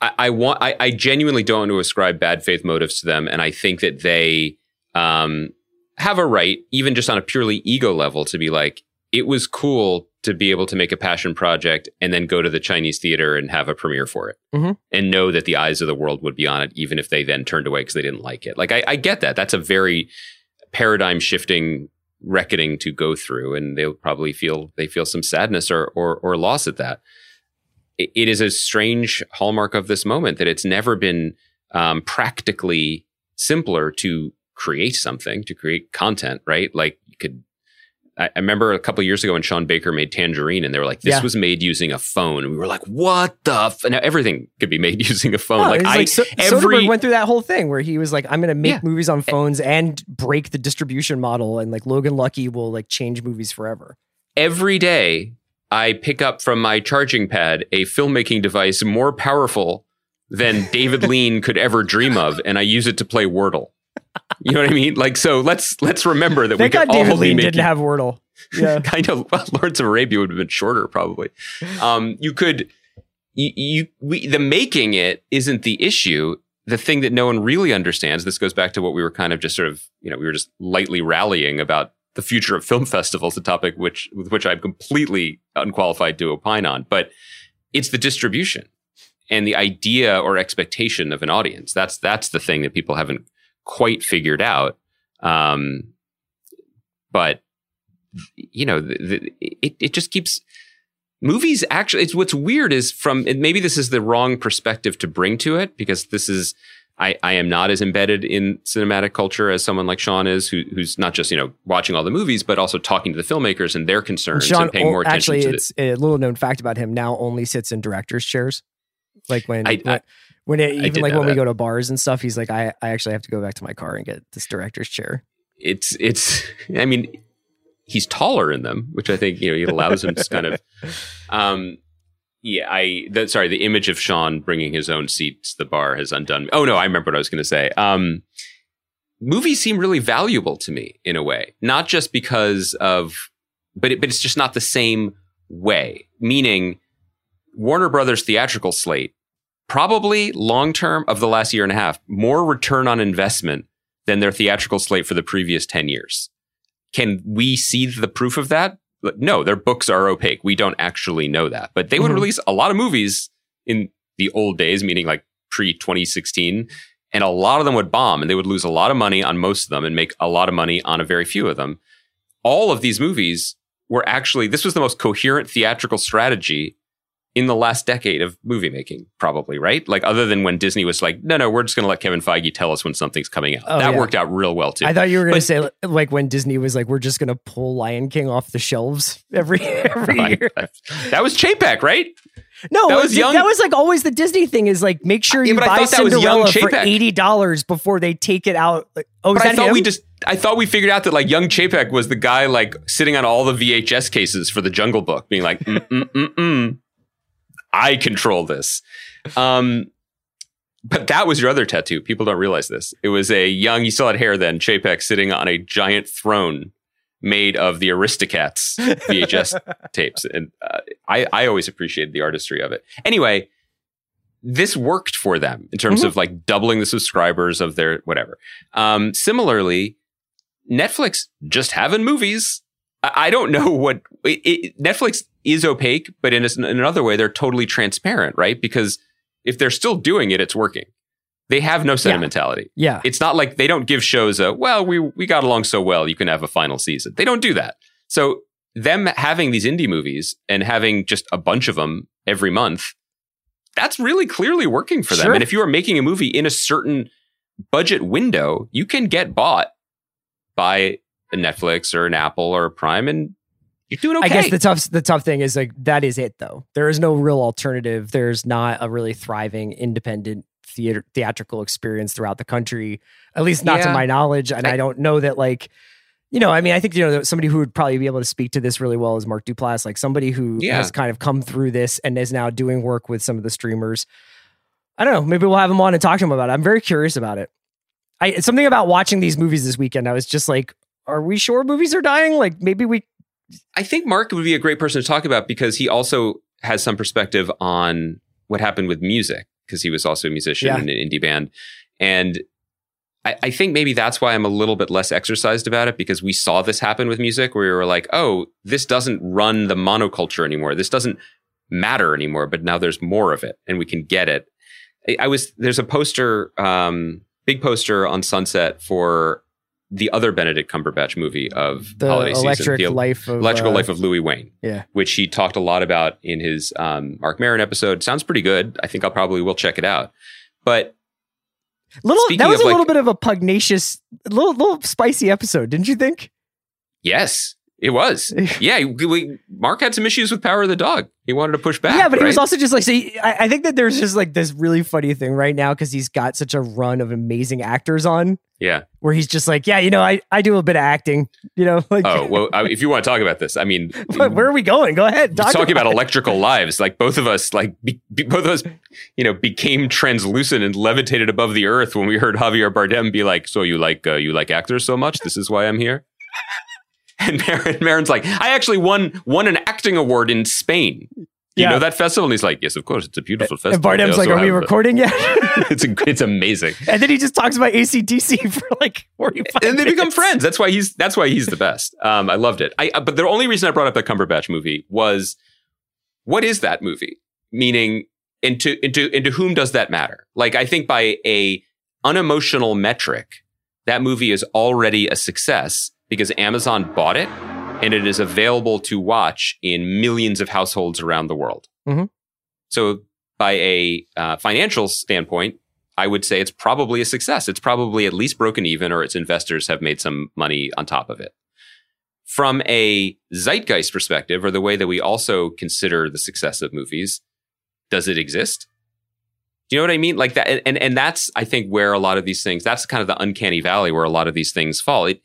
I, I want. I, I genuinely don't want to ascribe bad faith motives to them, and I think that they um, have a right, even just on a purely ego level, to be like, it was cool to be able to make a passion project and then go to the Chinese theater and have a premiere for it, Mhm. and know that the eyes of the world would be on it, even if they then turned away because they didn't like it. Like I, I get that. That's a very paradigm shifting reckoning to go through and they'll probably feel they feel some sadness or or, or loss at that it, it is a strange hallmark of this moment that it's never been um, practically simpler to create something to create content right like you could I, I remember a couple of years ago when Sean Baker made Tangerine, and they were like, "This Yeah. was made using a phone." And we were like, "What the?" F-? And now everything could be made *laughs* using a phone. No, like I, So- every Soderbergh went through that whole thing where he was like, "I'm going to make Yeah. movies on phones and break the distribution model," and like Logan Lucky will like change movies forever. every day I pick up from my charging pad a filmmaking device more powerful than David *laughs* Lean could ever dream of, and I use it to play Wordle. You know what I mean? Like, so let's let's remember that Thank we could God David all be Lean making didn't have Wordle. Yeah. *laughs* kind of well, Lawrence of Arabia would have been shorter, probably. Um, you could, you, you we, the making it isn't the issue. The thing that no one really understands. This goes back to what we were kind of just sort of, you know, we were just lightly rallying about the future of film *laughs* festivals, a topic which with which I'm completely unqualified to opine on. But it's the distribution and the idea or expectation of an audience. That's that's the thing that people haven't quite figured out. Um, but you know, the, the, it it just keeps movies. Actually, it's what's weird is from maybe this is the wrong perspective to bring to it because this is. I, I am not as embedded in cinematic culture as someone like Sean is, who, who's not just you know watching all the movies, but also talking to the filmmakers and their concerns Sean, and paying more oh, attention actually, it's a little known fact about him. Now only sits in directors' chairs. Like when, I- when, I- when it, even like when we go to bars and stuff, he's like, I, I actually have to go back to my car and get this director's chair. it's it's *laughs* I mean he's taller in them, which I think you know it allows him to kind of *laughs* um yeah, I the, sorry, the image of Sean bringing his own seat to the bar has undone me. Oh no, I remember what I was going to say. Um movies seem really valuable to me in a way, not just because of but it, but it's just not the same way. Meaning Warner Brothers theatrical slate probably long term of the last year and a half more return on investment than their theatrical slate for the previous 10 years. Can we see the proof of that? No, their books are opaque. We don't actually know that. But they would Mhm. release a lot of movies in the old days, meaning like pre 2016, and a lot of them would bomb and they would lose a lot of money on most of them and make a lot of money on a very few of them. All of these movies were actually, this was the most coherent theatrical strategy in the last decade of movie making, probably, right? Like, other than when Disney was like, no, no, we're just going to let Kevin Feige tell us when something's coming out. Oh, that yeah. worked out real well, too. I thought you were going to say like when Disney was like, we're just going to pull Lion King off the shelves every every year. that was Chapek, right? No, That was young- that was like always the Disney thing is like make sure you I buy thought was young Cinderella for eighty dollars before they take it out. Like, oh, But I thought him? we just, I thought we figured out that like young Chapek was the guy like sitting on all the VHS cases for the Jungle Book, being like, mm, mm, mm, mm. I control this. Um, but that was your other tattoo. People don't realize this. It was a young, you still had hair then, Chapek sitting on a giant throne made of the Aristocats VHS *laughs* tapes. And uh, I, I always appreciated the artistry of it. Anyway, this worked for them in terms Mhm. of like doubling the subscribers of their whatever. Um, similarly, Netflix just having movies. I, I don't know what it, it, Netflix is opaque, but in, a, in another way, they're totally transparent, right? Because if they're still doing it, it's working. They have no sentimentality. yeah. It's not like they don't give shows a well, we we got along so well, you can have a final season. They don't do that. So them having these indie movies and having just a bunch of them every month, that's really clearly working for them. Sure. And if you are making a movie in a certain budget window, you can get bought by a Netflix or an Apple or a Prime, and you're doing okay. I guess the tough the tough thing is like that is it though. There is no real alternative. There's not a really thriving independent theater theatrical experience throughout the country. At least not to my knowledge. And I, I- don't know that like you know, I mean, I think you know somebody who would probably be able to speak to this really well is Mark Duplass, like somebody who Yeah. has kind of come through this and is now doing work with some of the streamers. I don't know. Maybe we'll have him on and talk to him about it. I'm very curious about it. I something about watching these movies this weekend. I was just like, are we sure movies are dying? Like maybe we. I think Mark would be a great person to talk about because he also has some perspective on what happened with music because he was also a musician Yeah. in an indie band. And I, I think maybe that's why I'm a little bit less exercised about it because we saw this happen with music where we were like, oh, this doesn't run the monoculture anymore. This doesn't matter anymore, but now there's more of it and we can get it. I, I was, there's a poster, um, big poster on Sunset for the other Benedict Cumberbatch movie of The holiday season. electric The life of Electrical uh, Life of Louis Wain Yeah. which he talked a lot about in his um, Marc Maron episode. Sounds pretty good. I think I'll probably will check it out. But Little that was a little bit of a pugnacious, little little spicy episode, didn't you think? yes, it was. *laughs* Yeah, we, Mark had some issues with Power of the Dog. He wanted to push back. yeah, but he was also just like, see, I, I think that there's just like this really funny thing right now because he's got such a run of amazing actors on yeah. where he's just like, yeah, you know, I, I do a bit of acting, you know, *laughs* like, Oh well, I, if you want to talk about this, I mean, *laughs* but where are we going? Go ahead. Talk talking about it. electrical lives. Like both of us, like be, be- both of us, you know, became translucent and levitated above the earth when we heard Javier Bardem be like, "So you like uh, you like actors so much? This is why I'm here." And Maron, *laughs* Maron's like, "I actually won won an acting award in Spain. You Yeah. know that festival?" And he's like, "Yes, of course. It's a beautiful festival." And Bardem's like, are we have the-" recording yet? *laughs* it's a, it's amazing. and then he just talks about ACDC *laughs* for like 45 and they become friends. That's why he's that's why he's the best. Um, I loved it. I but the only reason I brought up the Cumberbatch movie was what is that movie? Meaning, into into into whom does that matter? Like, I think by a unemotional metric, that movie is already a success because Amazon bought it and it is available to watch in millions of households around the world. Mhm. So, by a uh, financial standpoint, I would say it's probably a success. It's probably at least broken even, or its investors have made some money on top of it. From a zeitgeist perspective, or the way that we also consider the success of movies, does it exist? Do you know what I mean? Like that, and and that's I think where a lot of these things. That's kind of the uncanny valley where a lot of these things fall. It,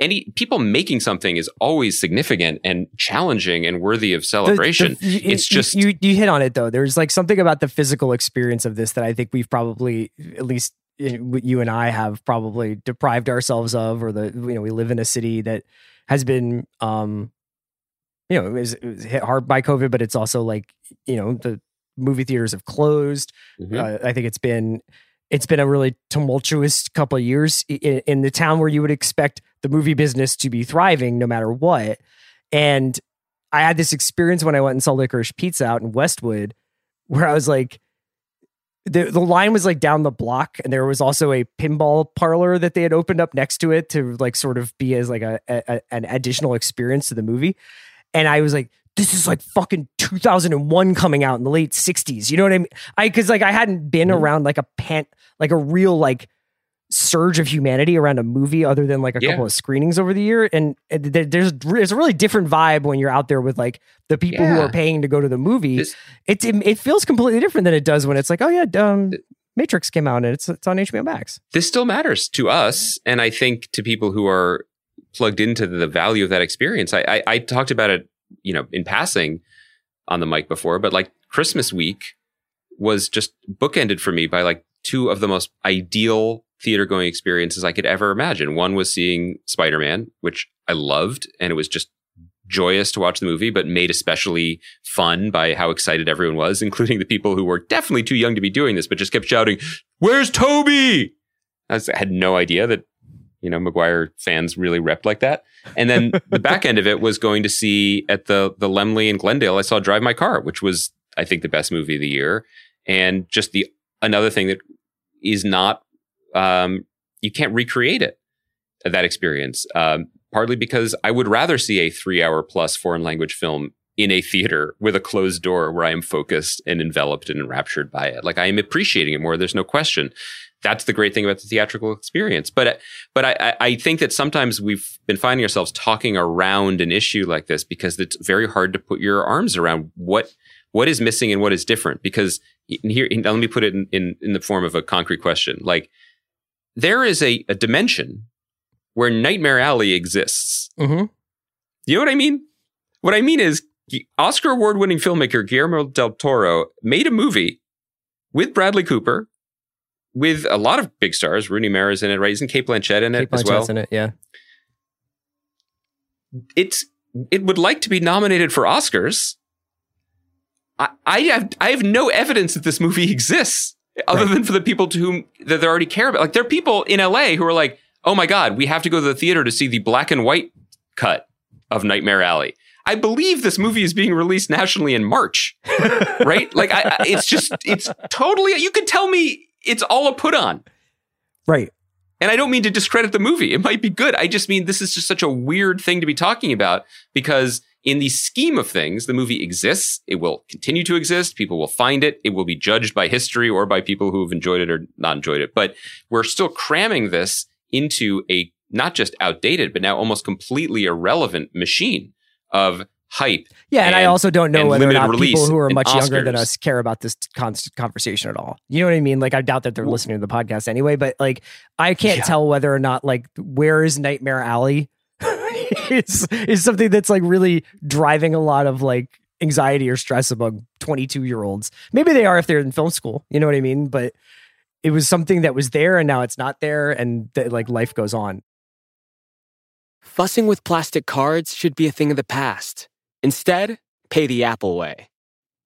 any people making something is always significant and challenging and worthy of celebration. the- you- it's you- just you, you hit on it though. There's like something about the physical experience of this that I think we've probably, at least you and I have probably deprived ourselves of, or the you know we live in a city that has been, um, you know, it was, it was hit hard by COVID, but it's also like you know the movie theaters have closed. Mhm. Uh, I think it's been it's been a really tumultuous couple of years in, in the town where you would expect the movie business to be thriving no matter what. And I had this experience when I went and saw Licorice Pizza out in Westwood, where I was like, the the line was like down the block, and there was also a pinball parlor that they had opened up next to it to like sort of be as like a, a an additional experience to the movie. And I was like, this is like fucking 2001 coming out in the late 60s. You know what I mean? I because like I hadn't been Mm-hmm. around like a pan like a real like surge of humanity around a movie other than like a Yeah. couple of screenings over the year and, there's there's a really different vibe when you're out there with like the people who are paying to go to the movie. This- it, it it feels completely different than it does when it's like oh yeah um matrix came out and it's it's on hbo max. This still matters to us and i think to people who are plugged into the value of that experience. I i, I talked about it you know in passing on the mic before but like christmas week was just bookended for me by like two of the most ideal theater going experiences i could ever imagine one was seeing spider-man which i loved and it was just joyous to watch the movie but made especially fun by how excited everyone was *laughs* including the people who were definitely too young to be doing this but just kept shouting where's tobey I, was, I had no idea that you know Maguire fans really repped like that. And then *laughs* the back end of it was going to see at the the Laemmle in Glendale. I saw Drive My Car, which was I think the best movie of the year, and just the another thing that is not um, you can't recreate it that experience. Um, partly because I would rather see a three hour plus foreign language film in a theater with a closed door where I am focused and enveloped and enraptured by it. Like I am appreciating it more. There's no question. That's the great thing about the theatrical experience. But but I, I- I think that sometimes we've been finding ourselves talking around an issue like this because it's very hard to put your arms around what what is missing and what is different. Because here, let me put it in, in, in the form of a concrete question. Like there is a, a dimension where Nightmare Alley exists. Mhm. You know what I mean? What I mean is Oscar award winning filmmaker Guillermo del Toro made a movie with Bradley Cooper, with a lot of big stars. Rooney Mara's in it, right? Isn't Cate Blanchett in it Kate as well? In it, yeah. it's it would like to be nominated for Oscars. I, I have I have no evidence that this movie *laughs* exists other than for the people to whom that they already care about. Like there are people in LA who are like, oh my god, we have to go to the theater to see the black and white cut of Nightmare Alley. I believe this movie is being released nationally in March, *laughs* right? Like I, I, it's just it's totally. You could tell me it's all a put on. Right. And I don't mean to discredit the movie. It might be good. I just mean this is just such a weird thing to be talking about because in the scheme of things, the movie exists. It will continue to exist. People will find it. It will be judged by history or by people who have enjoyed it or not enjoyed it. But we're still cramming this into a not just outdated, but now almost completely irrelevant machine of hype. Yeah, and, I also don't know whether or not people who are and much younger than us care about this constant conversation at all. You know what I mean? Like I doubt that they're listening to the podcast anyway, but like I can't Yeah. tell whether or not like where is Nightmare Alley *laughs* is is something that's like really driving a lot of like anxiety or stress among 22 year olds. Maybe they are if they're in film school, you know what I mean? But it was something that was there and now it's not there and that like life goes on. Fussing with plastic cards should be a thing of the past. Instead, pay the Apple way.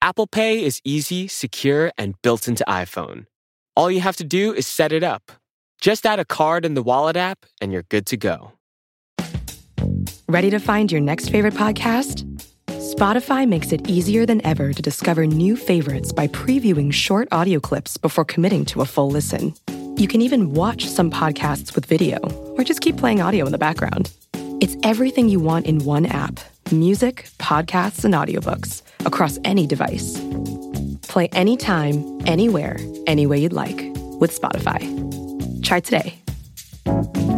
Apple Pay is easy, secure, and built into iPhone. All you have to do is set it up. Just add a card in the Wallet app, and you're good to go. Ready to find your next favorite podcast? Spotify makes it easier than ever to discover new favorites by previewing short audio clips before committing to a full listen. You can even watch some podcasts with video or just keep playing audio in the background. It's everything you want in one app music, podcasts, and audiobooks across any device. Play anytime, anywhere, any way you'd like with Spotify. Try today.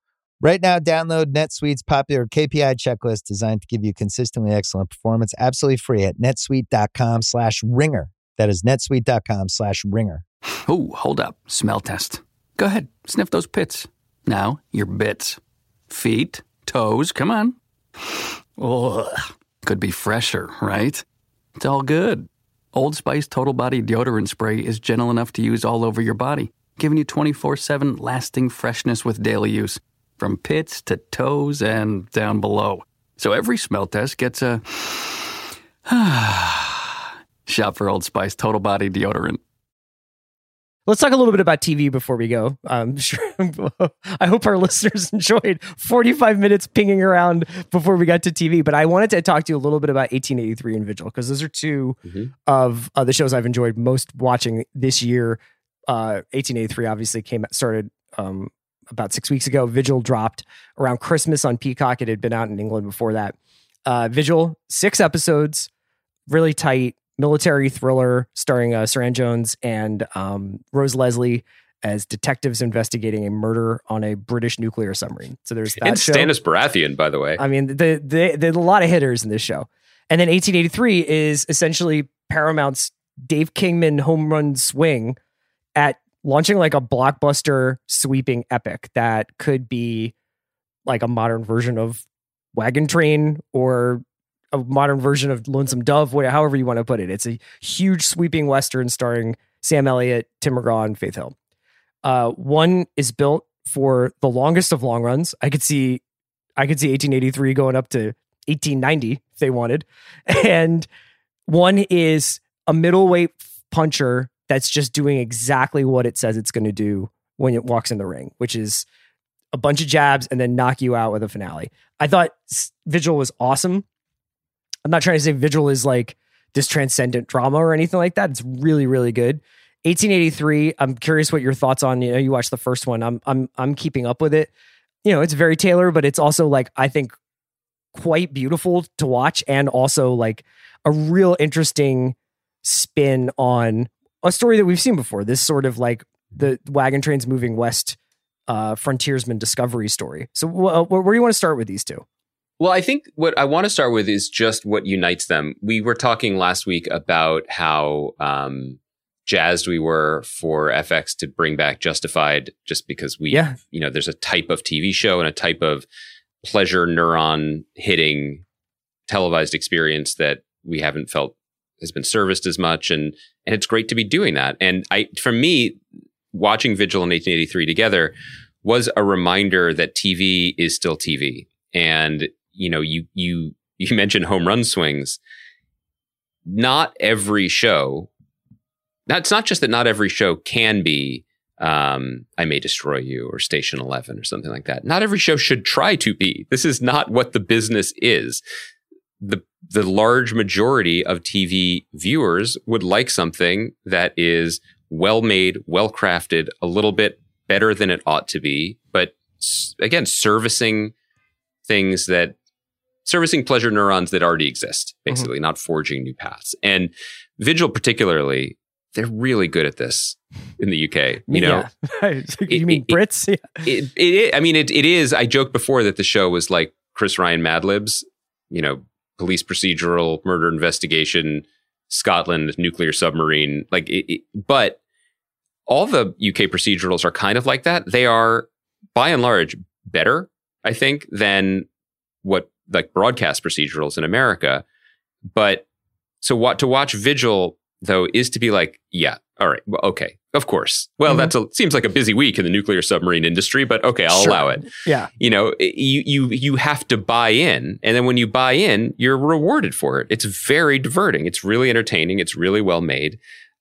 Right now, download NetSuite's popular KPI checklist designed to give you consistently excellent performance absolutely free at netsuite.com slash ringer. That is netsuite.com slash ringer. Oh, hold up. Smell test. Go ahead. Sniff those pits. Now, your bits. Feet, toes, come on. Ugh. Could be fresher, right? It's all good. Old Spice Total Body Deodorant Spray is gentle enough to use all over your body, giving you 24 7 lasting freshness with daily use, from pits to toes and down below. So every smell test gets a. *sighs* Shop for Old Spice Total Body Deodorant. Let's talk a little bit about TV before we go. Um, *laughs* sure. I hope our listeners *laughs* enjoyed 45 minutes pinging around before we got to TV. But I wanted to talk to you a little bit about 1883 and Vigil because those are 2 Mhm. of uh, the shows I've enjoyed most watching this year. Uh, 1883 obviously came started um, about six weeks ago. Vigil dropped around Christmas on Peacock. It had been out in England before that. Uh, Vigil, six episodes, really tight military thriller starring uh, Suranne Jones and um, Rose Leslie as detectives investigating a murder on a British nuclear submarine. So there's that and show. Stannis Baratheon, by the way. I mean, the, the, there's a lot of hitters in this show. And then 1883 is essentially Paramount's Dave Kingman home run swing at launching like a blockbuster sweeping epic that could be like a modern version of Wagon Train or a modern version of Lonesome Dove, wha- however you want to put it. It's a huge sweeping western starring Sam Elliott, Tim McGraw, and Faith Hill. Uh, one is built for the longest of long runs. I could see, I could see 1883 going up to 1890 if they wanted, *laughs* and One is a middleweight puncher that's just doing exactly what it says it's going to do when it walks in the ring, which is a bunch of jabs and then knock you out with a finale. I thought Vigil was awesome. I'm not trying to say Vigil is like this transcendent drama or anything like that. It's really, really good. 1883. I'm curious what your thoughts on. You know, you watched the first one. I'm, I'm, I'm keeping up with it. You know, it's very Taylor, but it's also like I think quite beautiful to watch, and also like a real interesting spin on a story that we've seen before. This sort of like the wagon trains moving west, uh, frontiersman discovery story. So, wh- wh- where do you want to start with these two? Well, I think what I want to start with is just what unites them. We were talking last week about how um, jazzed we were for FX to bring back Justified, just because we, Yeah. you know, there's a type of TV show and a type of pleasure neuron hitting televised experience that we haven't felt has been serviced as much, and and it's great to be doing that. And I, for me, watching Vigil in 1883 together was a reminder that TV is still TV, and you know, you you *laughs* you mentioned home run swings. Not every show. That's not just that. Not every show can be. Um, I may destroy you or Station Eleven or something like that. Not every show should try to be. This is not what the business is. the The large majority of TV viewers would like something that is well made, well crafted, a little bit better than it ought to be, but again, servicing things that servicing pleasure neurons that already exist, mm-hmm. basically, not forging new paths. And Vigil, particularly, they're really good at this in the UK. *laughs* You know, Yeah. *laughs* you It- mean it- Brits? Yeah. it, it, I mean, it, it is. I joked before that the show was like Chris Ryan Mad Libs, you know, police procedural, murder investigation, Scotland, nuclear submarine. Like, it, it- but all the UK procedurals are kind of like that. They are, by and large, better, I think, than what like broadcast procedurals in America. But so what to watch Vigil though is to be like, yeah, all right, well, okay, of course. Well, Mhm. that's a seems like a busy week in the nuclear submarine industry, but okay, I'll Sure. allow it. Yeah. You know, you you you have to buy in, and then when you buy in, you're rewarded for it. It's very diverting. It's really entertaining. It's really well made.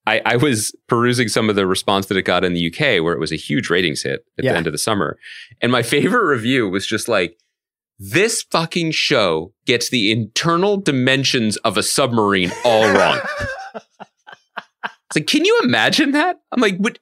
I, I was perusing some of the response that it got in the UK, where it was a huge ratings hit at Yeah. the end of the summer, and my *laughs* favorite review was just like. This fucking show gets the internal dimensions of a submarine all wrong. *laughs* It's like, can you imagine that? I'm like, would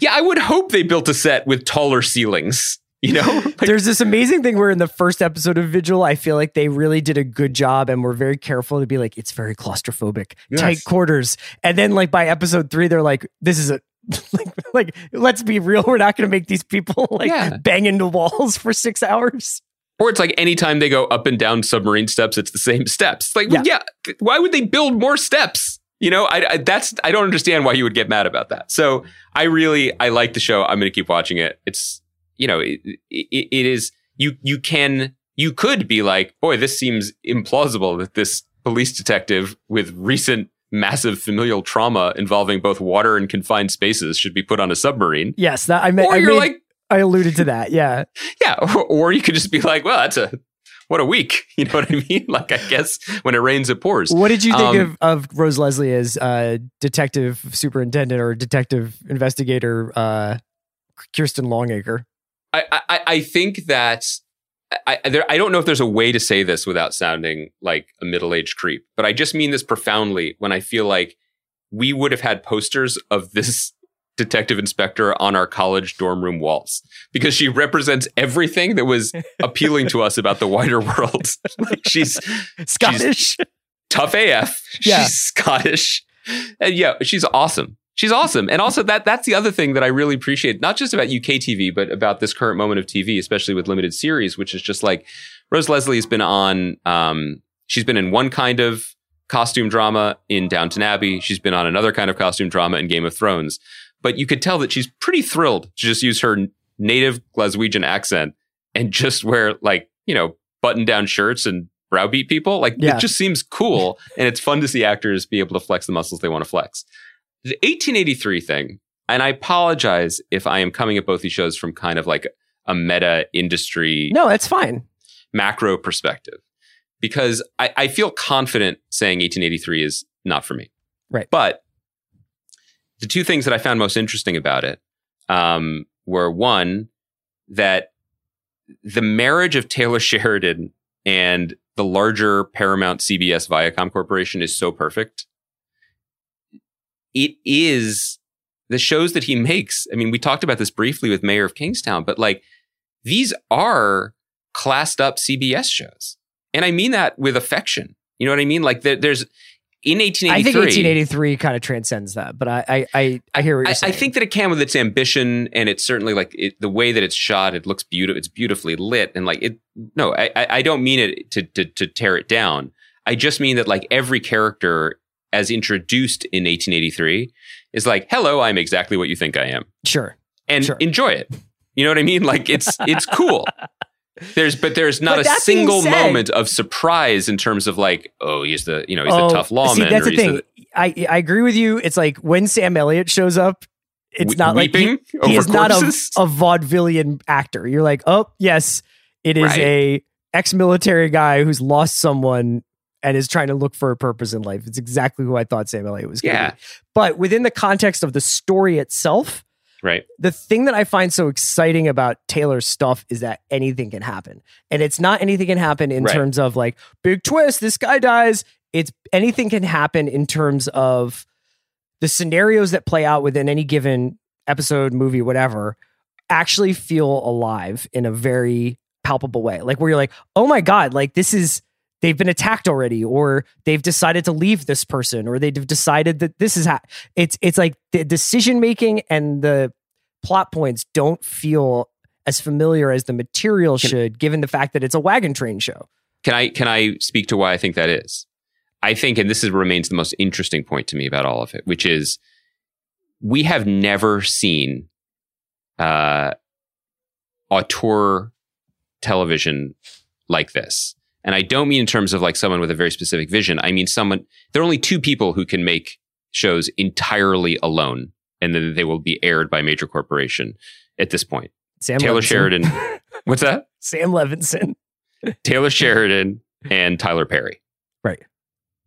yeah, I would hope they built a set with taller ceilings. You know, *laughs* Like, There's this amazing thing where in the first episode of Vigil, I feel like they really did a good job and were very careful to be like, it's very claustrophobic, tight quarters. And then like by episode three, they're like, this is a *laughs* like, like let's be real, we're not gonna make these people *laughs* like Yeah. bang into walls for six hours. or it's like anytime they go up and down submarine steps, it's the same steps. Like, well, yeah, why would they build more steps? You know, I, I that's I don't understand why you would get mad about that. So I really I like the show. I'm going to keep watching it. It's you know it, it, it is you you can you could be like, boy, this seems implausible that this police detective with recent massive familial trauma involving both water and confined spaces should be put on a submarine. Yes, that I meant Or I you're made- like, I alluded to that. Yeah. *laughs* yeah, or, or you could just be like, well, that's a what a week. *laughs* You know what I mean? Like, I guess when it rains, it pours. What did you think Um, of, of Rose Leslie as uh, detective superintendent or detective investigator uh, Kirsten Longacre? I, I, I think that I, I, there, I don't know if there's a way to say this without sounding like a middle aged creep, but I just mean this profoundly when I feel like we would have had posters of this detective inspector on our college dorm room walls because she represents everything that was *laughs* appealing to us about the wider world. *laughs* like she's Scottish. tough AF. Yeah. She's Scottish. And yeah, she's awesome. She's awesome. And also that that's the other thing that I really appreciate, not just about UK TV, but about this current moment of TV, especially with limited series, which is just like Rose Leslie has been on um she's been in one kind of costume drama in Downton Abbey. She's been on another kind of costume drama in Game of Thrones. But you could tell that she's pretty thrilled to just use her native Glaswegian accent and just wear like, you know, button down shirts and browbeat people. Like Yeah. it just seems cool. *laughs* and it's fun to see actors be able to flex the muscles they want to flex. The 1883 thing, and I apologize if I am coming at both these shows from kind of like a meta industry No, that's fine. macro perspective. because I, I feel confident saying 1883 is not for me. Right. But the two things that I found most interesting about it um, were one, that the marriage of Taylor *laughs* Sheridan and the larger Paramount CBS Viacom Corporation is so perfect. It is the shows that he makes. I mean, we talked about this briefly with Mayor of Kingstown, but like these are classed up CBS shows. And I mean that with affection. You know what I mean? Like there, there's in 1883. I think 1883 kind of transcends that, but I I I, I hear what you're I, saying. I think that it can with its ambition and it's certainly like it, the way that it's shot. It looks beautiful. It's beautifully lit and like it. No, I I I don't mean it to to to tear it down. I just mean that like every character as introduced in 1883 is like, hello, I'm exactly what you think I am, sure. and Sure. enjoy it. You know what I mean? Like it's it's cool. *laughs* There's but there's not But a single said- moment of surprise in terms of like, oh, he's the you know he's Oh, the tough lawman. See, that's the thing. I I agree with you. It's like when Sam Elliott shows up, it's We- not like he, he is not a, a vaudevillian actor. You're like, oh yes, it is Right. a ex-military guy who's lost someone and is trying to look for a purpose in life. It's exactly who I thought Sam Elliott was. Yeah. be. but within the context of the story itself, right. the thing that I find so exciting about Taylor's stuff is that anything can happen. And it's not anything can happen in Right. terms of like big twist, this guy dies. It's anything can happen in terms of the scenarios that play out within any given episode, movie, whatever, actually feel alive in a very palpable way. Like where you're like, oh my God, like this is they've been attacked already, or they've decided to leave this person, or they've decided that this is ha- it's it's like the decision making and the plot points don't feel as familiar as the material should, given the fact that it's a wagon train show. Can I can I speak to why I think that is? I think, and this is, remains the most interesting point to me about all of it, which is we have never seen uh, auteur television like this. And I don't mean in terms of like someone with a very specific vision. I mean someone. There are only two people who can make shows entirely alone, and then they will be aired by a major corporation at this point. Sam Taylor Levinson. Sheridan. *laughs* What's that? Sam Levinson. Taylor Sheridan and Tyler Perry. Right.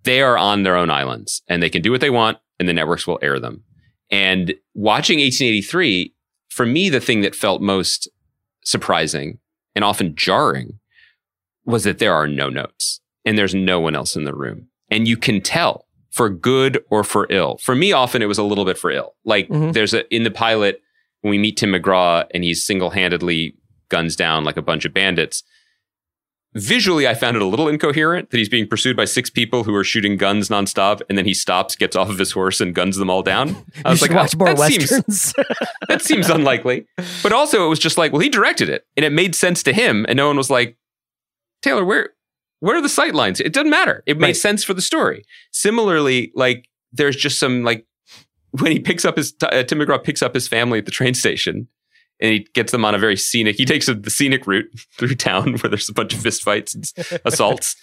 They are on their own islands and they can do what they want and the networks will air them. And watching 1883, for me, the thing that felt most surprising and often jarring was that there are no notes and there's no one else in the room. And you can tell for good or for ill. For me, often it was a little bit for ill. Like Mhm. there's a, in the pilot, when we meet Tim McGraw and he's single handedly guns down like a bunch of bandits. Visually, I found it a little incoherent that he's being pursued by six people who are shooting guns nonstop, and then he stops, gets off of his horse, and guns them all down. *laughs* I was like, watch oh, more that seems westerns. *laughs* that seems unlikely. But also, it was just like, well, he directed it, and it made sense to him, and no one was like, Taylor, where where are the sight lines? It doesn't matter. It made Right. sense for the story. Similarly, like there's just some like when he picks up his uh, Tim McGraw picks up his family at the train station. And he gets them on a very scenic. He takes a, the scenic route *laughs* through town where there's a bunch of fistfights and *laughs* assaults.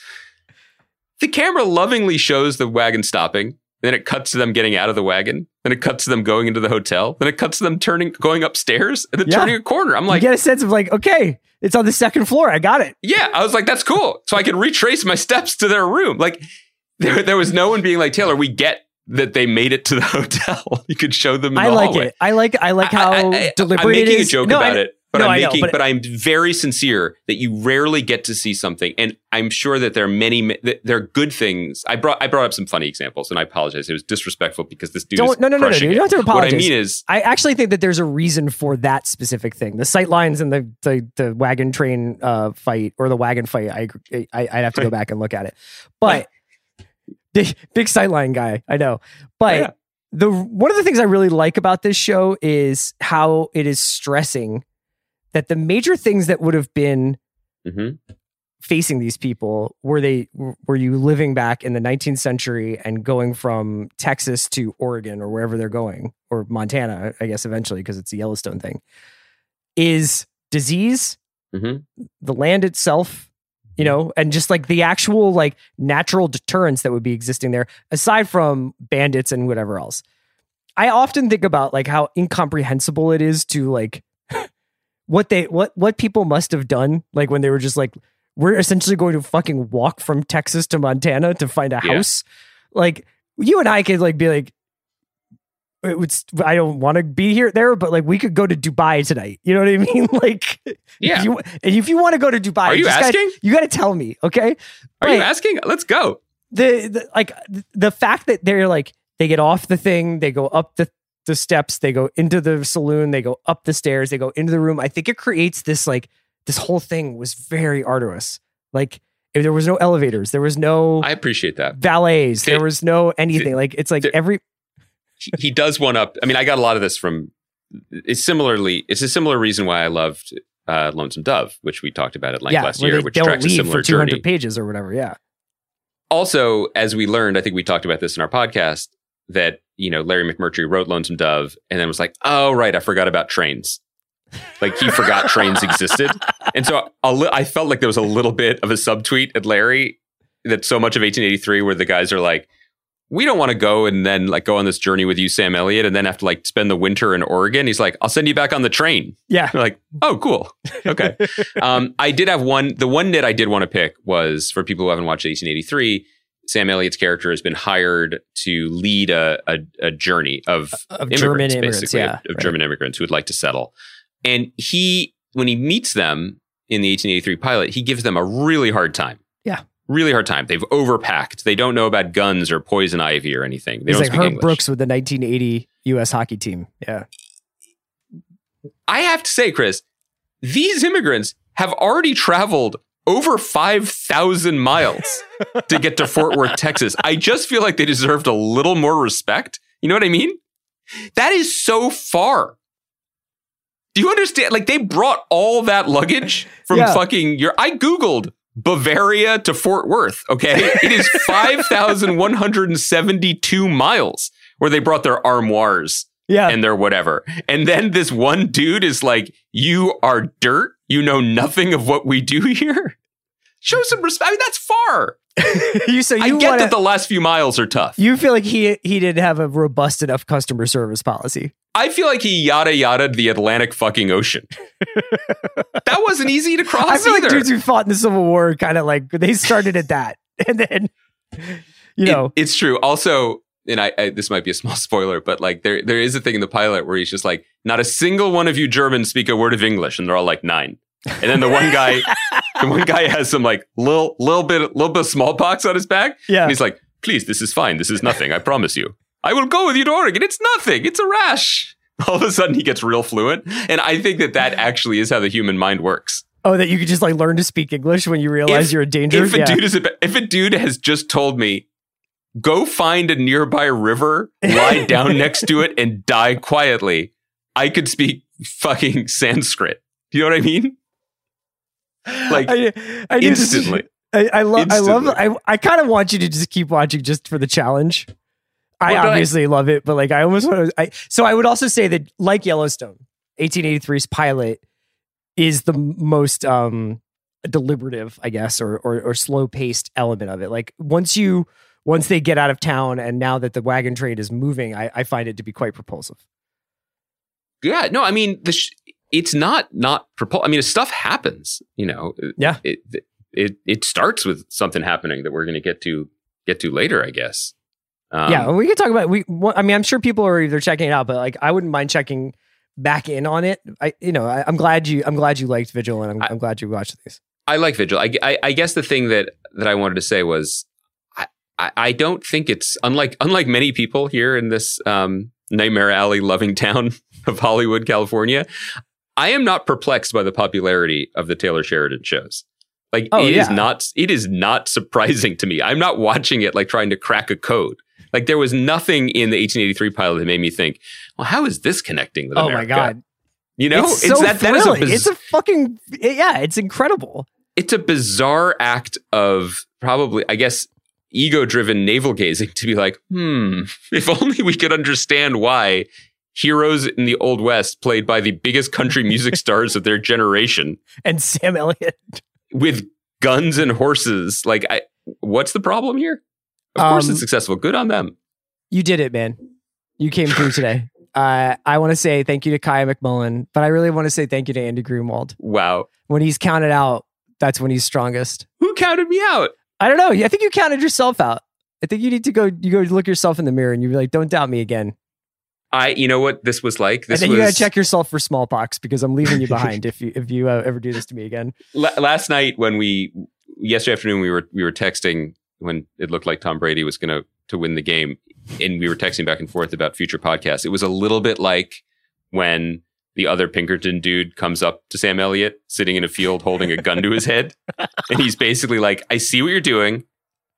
The camera lovingly shows the wagon stopping. Then it cuts to them getting out of the wagon. Then it cuts to them going into the hotel. Then it cuts to them turning, going upstairs, and then Yeah. turning a corner. I'm like, you get a sense of like, okay, it's on the second floor. I got it. yeah, I was like, that's cool. So I could retrace my steps to their room. Like there, there was no one being like, Taylor, we get that they made it to the *laughs* hotel. you could show them. In I the like hallway. it. I like I like how I, I, I, deliberate I'm making a joke No, about it, but no, I'm I know, making, but- but, I'm very sincere that you rarely get to see something, and I'm sure that there are many. There are good things. I brought I brought up some funny examples, and I apologize. It was disrespectful because this dude Don't no no no no. You don't have to apologize. What I mean is, I actually think that there's a reason for that specific thing. The sight lines and the the, the wagon train uh, fight or the wagon fight. I, I I'd have to go back and look at it. But big big sightline guy, I know. But Yeah. the one of the things I really like about this show is how it is stressing that the major things that would have been Mhm. facing these people were they were you living back in the 19th century and going from Texas to Oregon or wherever they're going or Montana I guess eventually because it's a Yellowstone thing is disease Mhm. the land itself you know and just like the actual like natural deterrence that would be existing there aside from bandits and whatever else I often think about like how incomprehensible it is to like what they what what people must have done like when they were just like we're essentially going to fucking walk from Texas to Montana to find a Yeah. house. Like you and I could like be like, it would, I don't want to be here there, but like we could go to Dubai tonight. You know what I *laughs* mean? Like, Yeah. If you, and if you want to go to Dubai, Are you gotta- asking? you got to tell me, okay? Are you asking? Let's go. the, the like the fact that they're like they get off the thing, they go up the the steps, they go into the saloon, they go up the stairs, they go into the room. I think it creates this like this whole thing was very arduous. Like if there was no elevators, there was no I appreciate that. valets, there was no anything. Like it's like every he, does one up. I mean, I got a lot of this from. It's similarly. It's a similar reason why I loved uh, Lonesome Dove, which we talked about at length yeah, last year, which tracks a similar for two hundred journey. pages or whatever. Yeah, also, as we learned, I think we talked about this in our podcast that you know Larry McMurtry wrote Lonesome Dove and then was like, "Oh right, I forgot about trains." Like he forgot trains existed, *laughs* and so a li- I felt like there was a little bit of a subtweet at Larry that so much of 1883 where the guys are like, "We don't want to go and then like go on this journey with you, Sam Elliott, and then have to like spend the winter in Oregon." He's like, "I'll send you back on the train." yeah. Like, oh, cool. Okay. *laughs* um, I did have one. The one knit I did want to pick was for people who haven't watched 1883. Sam Elliott's character has been hired to lead a, a, a journey of, Of German immigrants, basically, yeah, of, of right. German immigrants who would like to settle. And he, when he meets them in the 1883 pilot, he gives them a really hard time. Yeah. Really hard time. They've overpacked. They don't know about guns or poison ivy or anything. They He's don't like Herb English. Brooks with the 1980 U.S. hockey team. Yeah, I have to say, Chris, these immigrants have already traveled over 5,000 miles to get to Fort Worth, Texas. I just feel like they deserved a little more respect. You know what I mean? That is so far. Do you understand? Like they brought all that luggage from Yeah. fucking your. I Googled Bavaria to Fort Worth. Okay. It is *laughs* 5,172 miles where they brought their armoires yeah. and their whatever. And then this one dude is like, You are dirt. You know nothing of what we do *laughs* here. Show some respect. I mean, that's far. *laughs* you so you I get wanna, that the last few miles are tough. you feel like he he didn't have a robust enough customer service policy. I feel like he yada yada the Atlantic fucking ocean. *laughs* that wasn't easy to cross I feel either. like dudes who fought in the Civil War kind of like they started at that, and then you It- know, it's true. Also, and I, I this might be a small spoiler, but like there there is a thing in the pilot where he's just like, not a single one of you Germans speak a word of English, and they're all like nine. And then the one guy, *laughs* the one guy has some like little little bit little bit of smallpox on his back. yeah, And he's like, please, this is fine. This is nothing. I promise you. I will go with you to Oregon. It's nothing. It's a rash. *laughs* All of a sudden, he gets real fluent. And I think that that actually is how the human mind works. oh, that you could just like learn to speak English when you realize If- you're in danger. If a yeah. dude is, a, if a dude has just told me, go find a nearby river, lie *laughs* down next to it, and die quietly, I could speak fucking Sanskrit. You know what I mean? Like I, I instantly. I, I love. I love. Instantly. I, I kind of want you to just keep watching just for the challenge. I Well, but I- obviously love it, but like I almost want to. I, so I would also say that, like Yellowstone, 1883's pilot is the most um deliberative, I guess, or or, or slow paced element of it. Like once you once they get out of town, and now that the wagon train is moving, I, I find it to be quite propulsive. Yeah, no, I mean, the sh- it's not not propul- I mean, stuff happens. You know, Yeah. It it it starts with something happening that we're going to get to get to later, I guess. Um, yeah, we can talk about we. I mean, I'm sure people are either checking it out, but like I wouldn't mind checking back in on it. I, you know, I, I'm glad you. I'm glad you liked Vigil, and I'm, I- I'm glad you watched these. I like Vigil. I, I, I guess the thing that that I wanted to say was, I, I, I don't think it's unlike unlike many people here in this um, Nightmare Alley loving town *laughs* of Hollywood, California. I am not perplexed by the popularity of the Taylor Sheridan shows. Like Oh, it is yeah. not it is not surprising to me. I'm not watching it like trying to crack a code. Like there was nothing in the 1883 pilot that made me think, well, how is this connecting with Oh America? my god, You know, it's, so that that is a biz- it's a fucking yeah, it's incredible. it's a bizarre act of probably, I guess, ego driven navel gazing to be like, hmm, *laughs* if only we could understand why heroes in the Old West, played by the biggest country music *laughs* stars of their generation, And Sam Elliott. with guns and horses, like, I, what's the problem here? Of course, Um, it's successful. Good on them. You did it, man. You came through *laughs* today. Uh, I want to say thank you to Kaya McMullen, but I really want to say thank you to Andy Greenwald Wow. when he's counted out that's when he's strongest. Who counted me out? I don't know. I think you counted yourself out. I think you need to go. You go look yourself in the mirror and you're like, "Don't doubt me again." I, you know what this was like. This and then was you gotta check yourself for smallpox because I'm leaving you behind if you if you uh, ever do this to me again. La- last night when we yesterday afternoon we were we were texting when it looked like Tom Brady was going to to win the game, and we were texting back and forth about future podcasts. It was a little bit like when the other Pinkerton dude comes up to Sam Elliott sitting in a field holding a gun to his head, *laughs* and he's basically like, "I see what you're doing,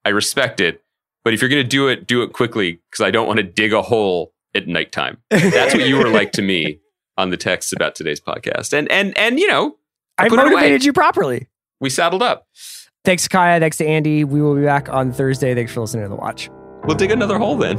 I respect it, but if you're going to do it, do it quickly because I don't want to dig a hole at nighttime." That's what you were like to me on the texts about today's podcast, and and and you know, I away. motivated you properly. we saddled up. Thanks, Kaya. Thanks to Andy. We will be back on Thursday. Thanks for listening to the watch. We'll dig another hole then.